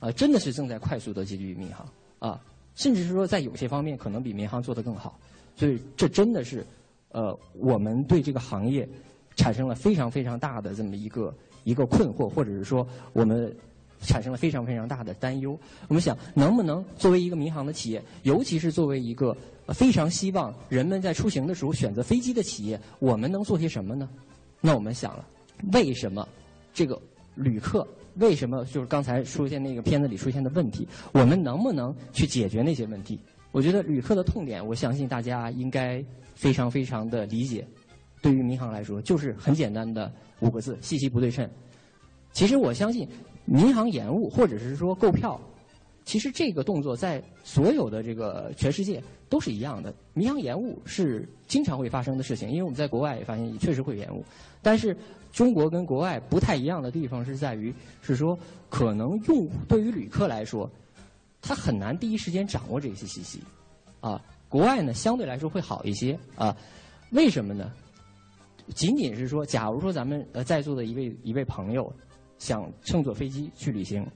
啊，真的是正在快速的接近于民航。啊，甚至是说在有些方面可能比民航做得更好，所以这真的是，呃，我们对这个行业产生了非常非常大的这么一个一个困惑，或者是说我们产生了非常非常大的担忧。我们想，能不能作为一个民航的企业，尤其是作为一个非常希望人们在出行的时候选择飞机的企业，我们能做些什么呢？那我们想了，为什么这个旅客？为什么就是刚才出现那个片子里出现的问题？我们能不能去解决那些问题？我觉得旅客的痛点，我相信大家应该非常非常的理解。对于民航来说，就是很简单的五个字：信息不对称。其实我相信，民航延误或者是说购票，其实这个动作在所有的这个全世界都是一样的。民航延误是经常会发生的事情，因为我们在国外也发现也确实会延误，但是。中国跟国外不太一样的地方是在于，是说可能用对于旅客来说，他很难第一时间掌握这些信息，啊，国外呢相对来说会好一些啊，为什么呢？仅仅是说，假如说咱们呃在座的一位一位朋友想乘坐飞机去旅行，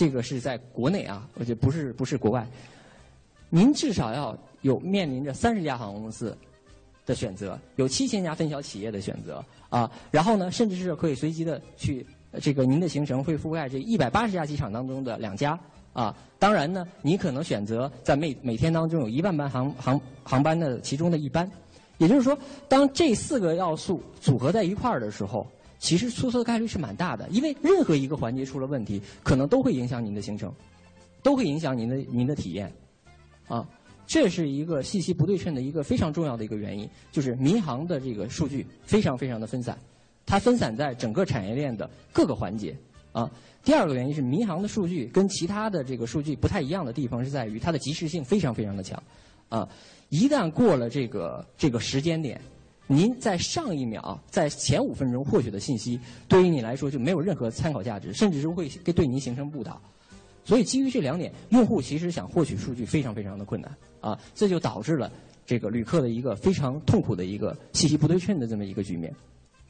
这个是在国内啊，而且不是不是国外，您至少要有面临着三十家航空公司。的选择有七千家分销企业的选择啊，然后呢，甚至是可以随机的去这个您的行程会覆盖这一百八十家机场当中的两家啊。当然呢，你可能选择在每每天当中有一万班航航航班的其中的一班，也就是说，当这四个要素组合在一块儿的时候，其实出错的概率是蛮大的，因为任何一个环节出了问题，可能都会影响您的行程，都会影响您的您的体验啊。这是一个信息不对称的一个非常重要的一个原因，就是民航的这个数据非常非常的分散，它分散在整个产业链的各个环节啊。第二个原因是民航的数据跟其他的这个数据不太一样的地方是在于它的及时性非常非常的强啊。一旦过了这个这个时间点，您在上一秒在前五分钟获取的信息，对于你来说就没有任何参考价值，甚至是会对您形成误导。所以基于这两点，用户其实想获取数据非常非常的困难啊，这就导致了这个旅客的一个非常痛苦的一个信息不对称的这么一个局面。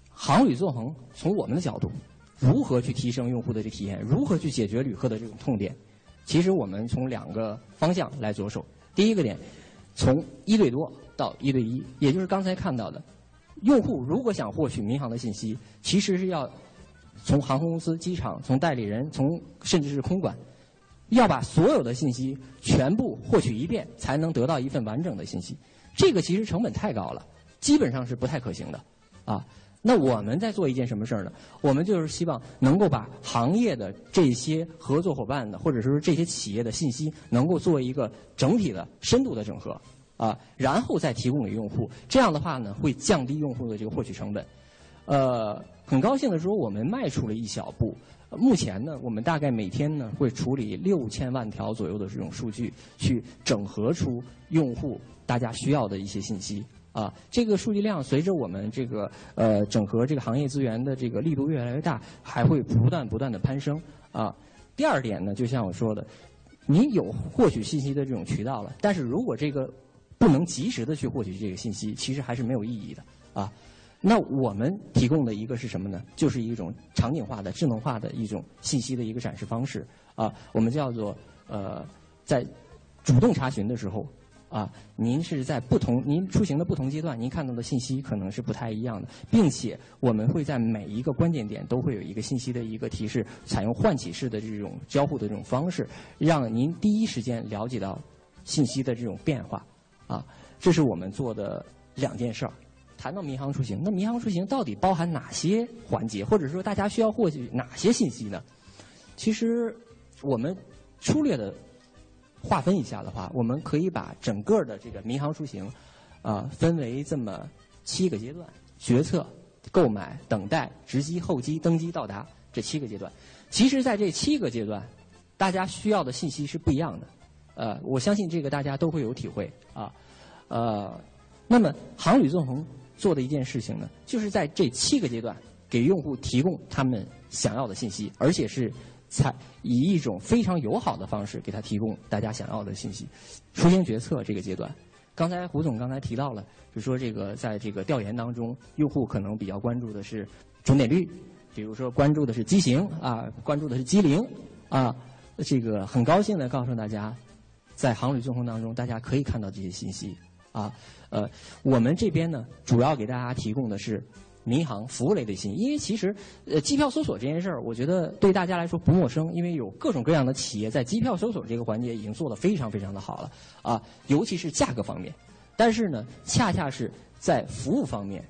航旅纵横从我们的角度，如何去提升用户的这体验，如何去解决旅客的这种痛点？其实我们从两个方向来着手。第一个点，从一对多到一对一，也就是刚才看到的，用户如果想获取民航的信息，其实是要从航空公司、机场、从代理人、从甚至是空管。要把所有的信息全部获取一遍，才能得到一份完整的信息。这个其实成本太高了，基本上是不太可行的。啊，那我们在做一件什么事儿呢？我们就是希望能够把行业的这些合作伙伴的，或者说这些企业的信息，能够做一个整体的、深度的整合，啊，然后再提供给用户。这样的话呢，会降低用户的这个获取成本。呃，很高兴的说，我们迈出了一小步。目前呢，我们大概每天呢会处理六千万条左右的这种数据，去整合出用户大家需要的一些信息。啊，这个数据量随着我们这个呃整合这个行业资源的这个力度越来越大，还会不断不断的攀升啊。第二点呢，就像我说的，您有获取信息的这种渠道了，但是如果这个不能及时的去获取这个信息，其实还是没有意义的啊。那我们提供的一个是什么呢？就是一种场景化的、智能化的一种信息的一个展示方式啊。我们叫做呃，在主动查询的时候。啊，您是在不同您出行的不同阶段，您看到的信息可能是不太一样的，并且我们会在每一个关键点都会有一个信息的一个提示，采用唤起式的这种交互的这种方式，让您第一时间了解到信息的这种变化。啊，这是我们做的两件事儿。谈到民航出行，那民航出行到底包含哪些环节，或者说大家需要获取哪些信息呢？其实我们粗略的。划分一下的话，我们可以把整个的这个民航出行，啊，分为这么七个阶段：决策、购买、等待、值机、候机、登机、到达这七个阶段。其实，在这七个阶段，大家需要的信息是不一样的。呃，我相信这个大家都会有体会啊。呃，那么航旅纵横做的一件事情呢，就是在这七个阶段给用户提供他们想要的信息，而且是。采以一种非常友好的方式给他提供大家想要的信息。出行决策这个阶段，刚才胡总刚才提到了，就说这个在这个调研当中，用户可能比较关注的是准点率，比如说关注的是机型啊，关注的是机龄啊。这个很高兴的告诉大家，在航旅纵横当中，大家可以看到这些信息啊。呃，我们这边呢，主要给大家提供的是。民航服务类的信息，因为其实呃机票搜索这件事儿，我觉得对大家来说不陌生，因为有各种各样的企业在机票搜索这个环节已经做得非常非常的好了啊，尤其是价格方面。但是呢，恰恰是在服务方面，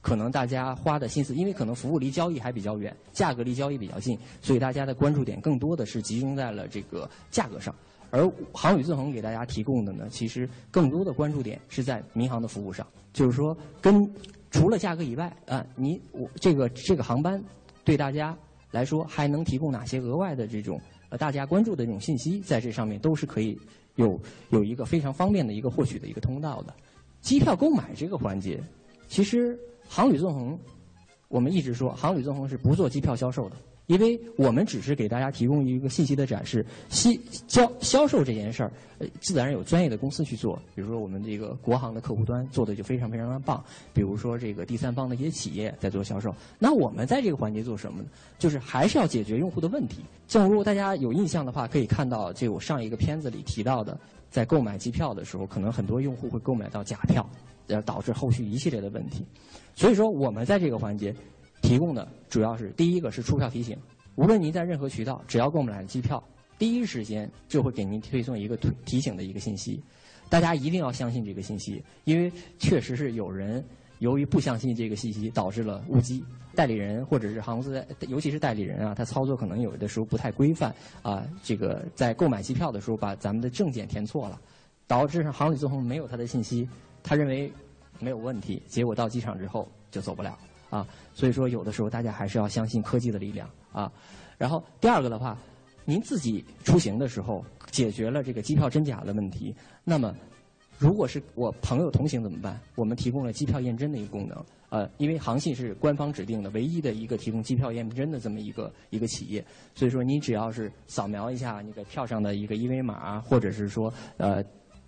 可能大家花的心思，因为可能服务离交易还比较远，价格离交易比较近，所以大家的关注点更多的是集中在了这个价格上。而航宇纵横给大家提供的呢，其实更多的关注点是在民航的服务上，就是说跟。除了价格以外，啊，你我这个这个航班对大家来说还能提供哪些额外的这种呃大家关注的这种信息，在这上面都是可以有有一个非常方便的一个获取的一个通道的。机票购买这个环节，其实航旅纵横，我们一直说航旅纵横是不做机票销售的。因为我们只是给大家提供一个信息的展示，销销销售这件事儿，呃，自然有专业的公司去做。比如说我们这个国航的客户端做的就非常非常的棒。比如说这个第三方的一些企业在做销售。那我们在这个环节做什么呢？就是还是要解决用户的问题。正如大家有印象的话，可以看到，这我上一个片子里提到的，在购买机票的时候，可能很多用户会购买到假票，呃，导致后续一系列的问题。所以说，我们在这个环节。提供的主要是第一个是出票提醒，无论您在任何渠道，只要购买了机票，第一时间就会给您推送一个提提醒的一个信息。大家一定要相信这个信息，因为确实是有人由于不相信这个信息，导致了误机。代理人或者是航空公司，尤其是代理人啊，他操作可能有的时候不太规范啊。这个在购买机票的时候，把咱们的证件填错了，导致航旅纵横没有他的信息，他认为没有问题，结果到机场之后就走不了。啊，所以说有的时候大家还是要相信科技的力量啊。然后第二个的话，您自己出行的时候解决了这个机票真假的问题，那么如果是我朋友同行怎么办？我们提供了机票验真的一个功能。呃，因为航信是官方指定的唯一的一个提供机票验真的这么一个一个企业，所以说您只要是扫描一下那个票上的一个一维码，或者是说呃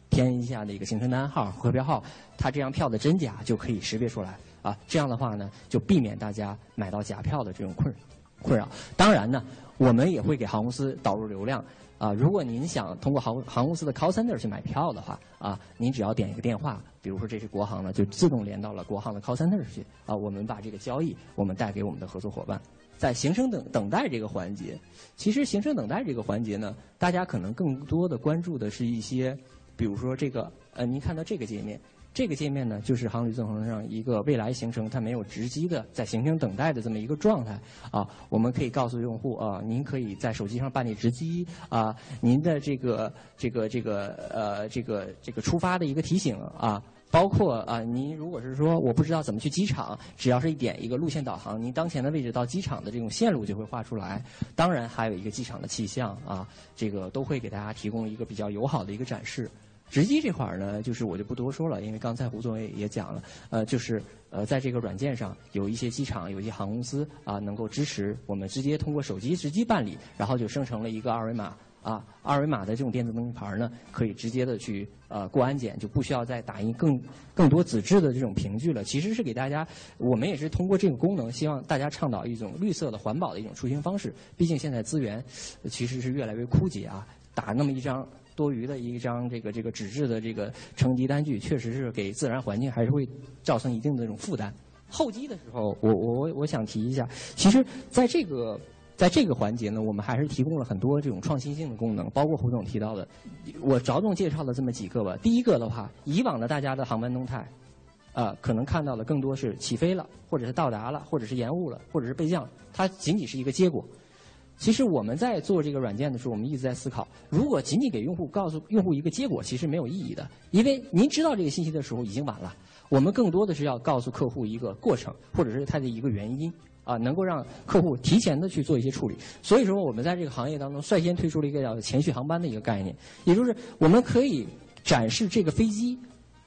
填一下那个行程单号、核票号，它这张票的真假就可以识别出来。啊，这样的话呢，就避免大家买到假票的这种困困扰。当然呢，我们也会给航空公司导入流量。啊，如果您想通过航航空公司的 call center 去买票的话，啊，您只要点一个电话，比如说这是国航呢，就自动连到了国航的 call center 去。啊，我们把这个交易我们带给我们的合作伙伴。在行程等等待这个环节，其实行程等待这个环节呢，大家可能更多的关注的是一些，比如说这个，呃，您看到这个界面。这个界面呢，就是航旅纵横上一个未来行程它没有值机的在行星等待的这么一个状态啊。我们可以告诉用户啊，您可以在手机上办理值机啊，您的这个这个这个呃这个这个出发的一个提醒啊。包括啊，您如果是说我不知道怎么去机场，只要是一点一个路线导航，您当前的位置到机场的这种线路就会画出来。当然还有一个机场的气象啊，这个都会给大家提供一个比较友好的一个展示。直机这块儿呢，就是我就不多说了，因为刚才胡总也也讲了，呃，就是呃，在这个软件上有一些机场、有一些航空公司啊，能够支持我们直接通过手机直机办理，然后就生成了一个二维码。啊，二维码的这种电子登机牌呢，可以直接的去呃过安检，就不需要再打印更更多纸质的这种凭据了。其实是给大家，我们也是通过这个功能，希望大家倡导一种绿色的环保的一种出行方式。毕竟现在资源其实是越来越枯竭啊，打那么一张多余的一张这个这个纸质的这个乘机单据，确实是给自然环境还是会造成一定的这种负担。候机的时候，我我我我想提一下，其实在这个。在这个环节呢，我们还是提供了很多这种创新性的功能，包括胡总提到的，我着重介绍了这么几个吧。第一个的话，以往的大家的航班动态，啊，可能看到的更多是起飞了，或者是到达了，或者是延误了，或者是备降，它仅仅是一个结果。其实我们在做这个软件的时候，我们一直在思考，如果仅仅给用户告诉用户一个结果，其实没有意义的，因为您知道这个信息的时候已经晚了。我们更多的是要告诉客户一个过程，或者是它的一个原因。啊，能够让客户提前的去做一些处理，所以说我们在这个行业当中率先推出了一个叫前序航班的一个概念，也就是我们可以展示这个飞机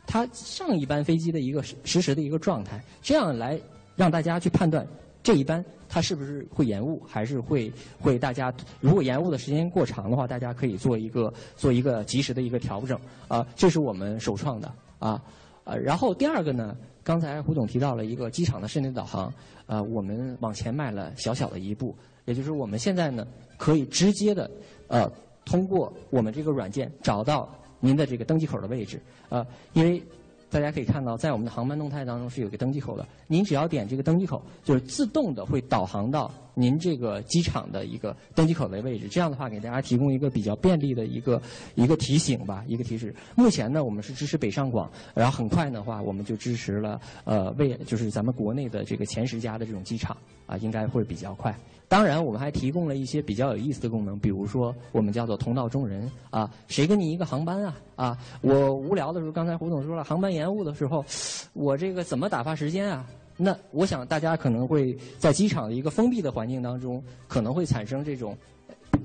它上一班飞机的一个实时的一个状态，这样来让大家去判断这一班它是不是会延误，还是会会大家如果延误的时间过长的话，大家可以做一个做一个及时的一个调整啊，这是我们首创的啊。呃，然后第二个呢，刚才胡总提到了一个机场的室内导航，呃，我们往前迈了小小的一步，也就是我们现在呢，可以直接的，呃，通过我们这个软件找到您的这个登机口的位置，呃，因为。大家可以看到，在我们的航班动态当中是有个登机口的。您只要点这个登机口，就是自动的会导航到您这个机场的一个登机口的位置。这样的话，给大家提供一个比较便利的一个一个提醒吧，一个提示。目前呢，我们是支持北上广，然后很快的话，我们就支持了呃，为就是咱们国内的这个前十家的这种机场啊，应该会比较快。当然，我们还提供了一些比较有意思的功能，比如说我们叫做同道中人啊，谁跟你一个航班啊？啊，我无聊的时候，刚才胡总说了，航班延误的时候，我这个怎么打发时间啊？那我想大家可能会在机场的一个封闭的环境当中，可能会产生这种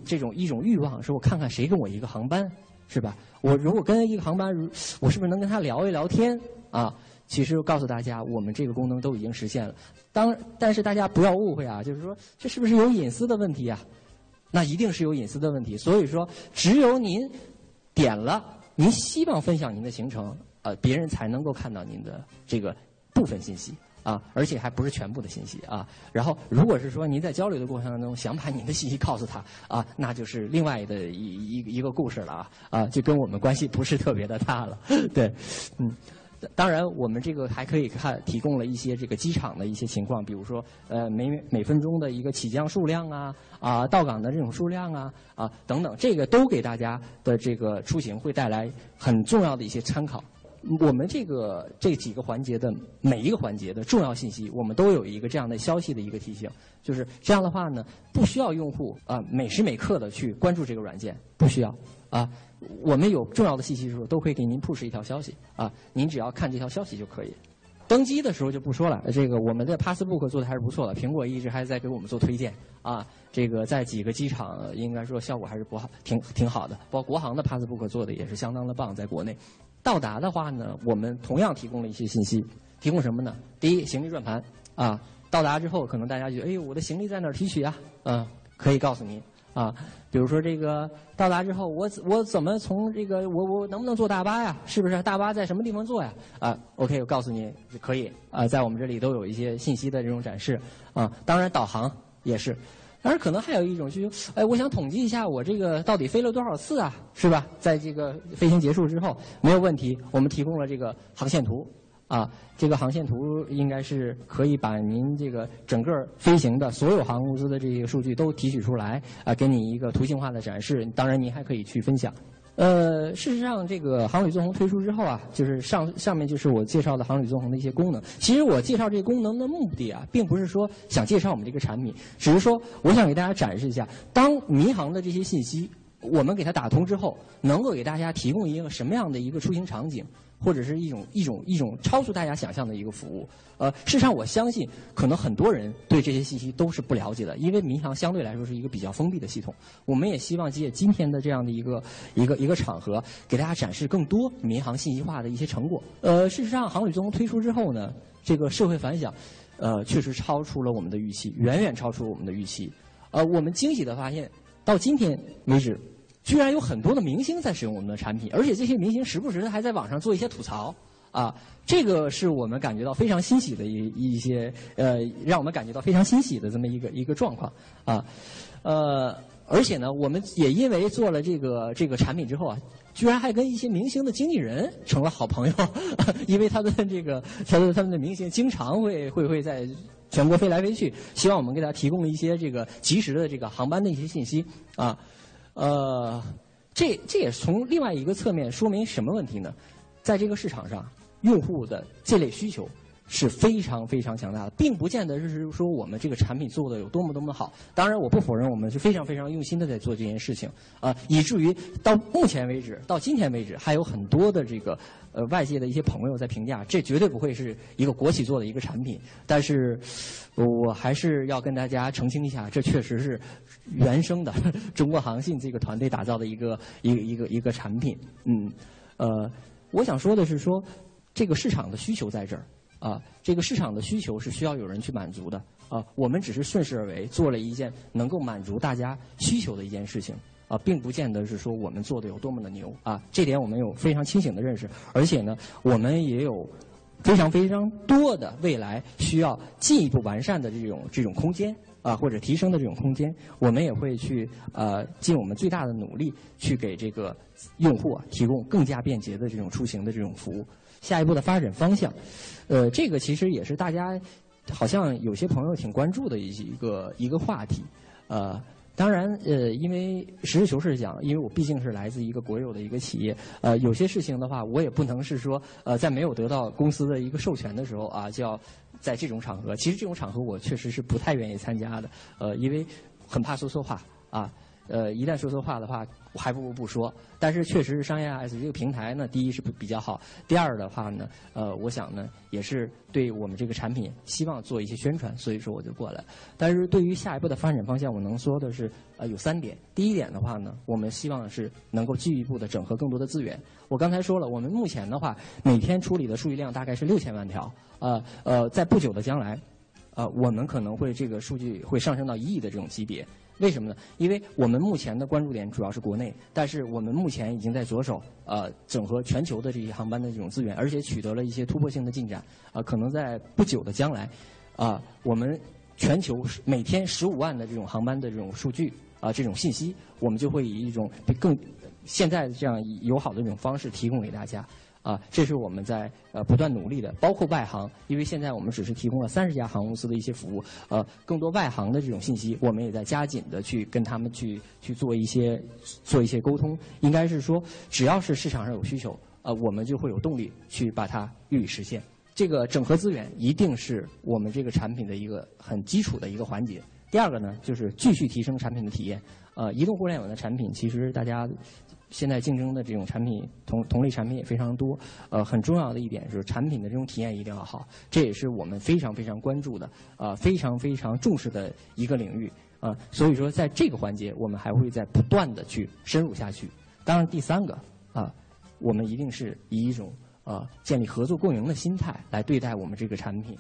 这种一种欲望，说我看看谁跟我一个航班，是吧？我如果跟一个航班，我是不是能跟他聊一聊天啊？其实告诉大家，我们这个功能都已经实现了。当但是大家不要误会啊，就是说这是不是有隐私的问题啊？那一定是有隐私的问题。所以说，只有您点了您希望分享您的行程，呃，别人才能够看到您的这个部分信息啊，而且还不是全部的信息啊。然后，如果是说您在交流的过程当中想把您的信息告诉他啊，那就是另外的一一一个故事了啊啊，就跟我们关系不是特别的大了。对，嗯。当然，我们这个还可以看提供了一些这个机场的一些情况，比如说呃每每分钟的一个起降数量啊啊到港的这种数量啊啊等等，这个都给大家的这个出行会带来很重要的一些参考。我们这个这几个环节的每一个环节的重要信息，我们都有一个这样的消息的一个提醒，就是这样的话呢，不需要用户啊每时每刻的去关注这个软件，不需要啊。我们有重要的信息的时候，都会给您 push 一条消息啊，您只要看这条消息就可以。登机的时候就不说了，这个我们的 Passbook 做的还是不错的，苹果一直还在给我们做推荐啊。这个在几个机场应该说效果还是不好，挺挺好的。包括国航的 Passbook 做的也是相当的棒，在国内。到达的话呢，我们同样提供了一些信息，提供什么呢？第一，行李转盘啊，到达之后可能大家就哎呦，我的行李在哪儿提取啊？嗯，可以告诉您。啊，比如说这个到达之后，我我怎么从这个我我能不能坐大巴呀？是不是大巴在什么地方坐呀？啊，OK，我告诉你可以啊，在我们这里都有一些信息的这种展示啊。当然导航也是，当然可能还有一种就是，哎，我想统计一下我这个到底飞了多少次啊？是吧？在这个飞行结束之后没有问题，我们提供了这个航线图。啊，这个航线图应该是可以把您这个整个飞行的所有航空公司的这些数据都提取出来，啊，给你一个图形化的展示。当然，您还可以去分享。呃，事实上，这个航旅纵横推出之后啊，就是上上面就是我介绍的航旅纵横的一些功能。其实我介绍这个功能的目的啊，并不是说想介绍我们这个产品，只是说我想给大家展示一下，当民航的这些信息我们给它打通之后，能够给大家提供一个什么样的一个出行场景。或者是一种一种一种超出大家想象的一个服务，呃，事实上我相信，可能很多人对这些信息都是不了解的，因为民航相对来说是一个比较封闭的系统。我们也希望借今天的这样的一个一个一个场合，给大家展示更多民航信息化的一些成果。呃，事实上，航旅纵横推出之后呢，这个社会反响，呃，确实超出了我们的预期，远远超出我们的预期。呃，我们惊喜的发现，到今天为止。居然有很多的明星在使用我们的产品，而且这些明星时不时的还在网上做一些吐槽，啊，这个是我们感觉到非常欣喜的一一些呃，让我们感觉到非常欣喜的这么一个一个状况啊，呃，而且呢，我们也因为做了这个这个产品之后啊，居然还跟一些明星的经纪人成了好朋友，因为他的这个他的他们的明星经常会会会在全国飞来飞去，希望我们给他提供一些这个及时的这个航班的一些信息啊。呃，这这也从另外一个侧面说明什么问题呢？在这个市场上，用户的这类需求是非常非常强大的，并不见得是说我们这个产品做的有多么多么好。当然，我不否认我们是非常非常用心的在做这件事情啊，以至于到目前为止，到今天为止，还有很多的这个。呃，外界的一些朋友在评价，这绝对不会是一个国企做的一个产品。但是，我还是要跟大家澄清一下，这确实是原生的 中国航信这个团队打造的一个一个一个一个产品。嗯，呃，我想说的是说，这个市场的需求在这儿啊，这个市场的需求是需要有人去满足的啊。我们只是顺势而为，做了一件能够满足大家需求的一件事情。啊，并不见得是说我们做的有多么的牛啊，这点我们有非常清醒的认识，而且呢，我们也有非常非常多的未来需要进一步完善的这种这种空间啊，或者提升的这种空间，我们也会去呃尽我们最大的努力去给这个用户啊提供更加便捷的这种出行的这种服务。下一步的发展方向，呃，这个其实也是大家好像有些朋友挺关注的一一个一个话题，呃。当然，呃，因为实事求是讲，因为我毕竟是来自一个国有的一个企业，呃，有些事情的话，我也不能是说，呃，在没有得到公司的一个授权的时候啊，就要在这种场合。其实这种场合，我确实是不太愿意参加的，呃，因为很怕说错话啊。呃，一旦说错话的话，还不如不说。但是确实是商业 S 这个平台呢，第一是比较好，第二的话呢，呃，我想呢，也是对我们这个产品希望做一些宣传，所以说我就过来。但是对于下一步的发展方向，我能说的是，呃，有三点。第一点的话呢，我们希望是能够进一步的整合更多的资源。我刚才说了，我们目前的话，每天处理的数据量大概是六千万条，呃呃，在不久的将来，呃，我们可能会这个数据会上升到一亿的这种级别。为什么呢？因为我们目前的关注点主要是国内，但是我们目前已经在着手呃整合全球的这些航班的这种资源，而且取得了一些突破性的进展。啊，可能在不久的将来，啊，我们全球每天十五万的这种航班的这种数据啊，这种信息，我们就会以一种更现在这样友好的这种方式提供给大家。啊，这是我们在呃不断努力的，包括外行，因为现在我们只是提供了三十家航空公司的一些服务，呃，更多外行的这种信息，我们也在加紧的去跟他们去去做一些做一些沟通。应该是说，只要是市场上有需求，呃，我们就会有动力去把它予以实现。这个整合资源一定是我们这个产品的一个很基础的一个环节。第二个呢，就是继续提升产品的体验。呃，移动互联网的产品，其实大家。现在竞争的这种产品同同类产品也非常多，呃，很重要的一点是产品的这种体验一定要好，这也是我们非常非常关注的，啊，非常非常重视的一个领域，啊，所以说在这个环节，我们还会在不断的去深入下去。当然，第三个啊，我们一定是以一种啊建立合作共赢的心态来对待我们这个产品。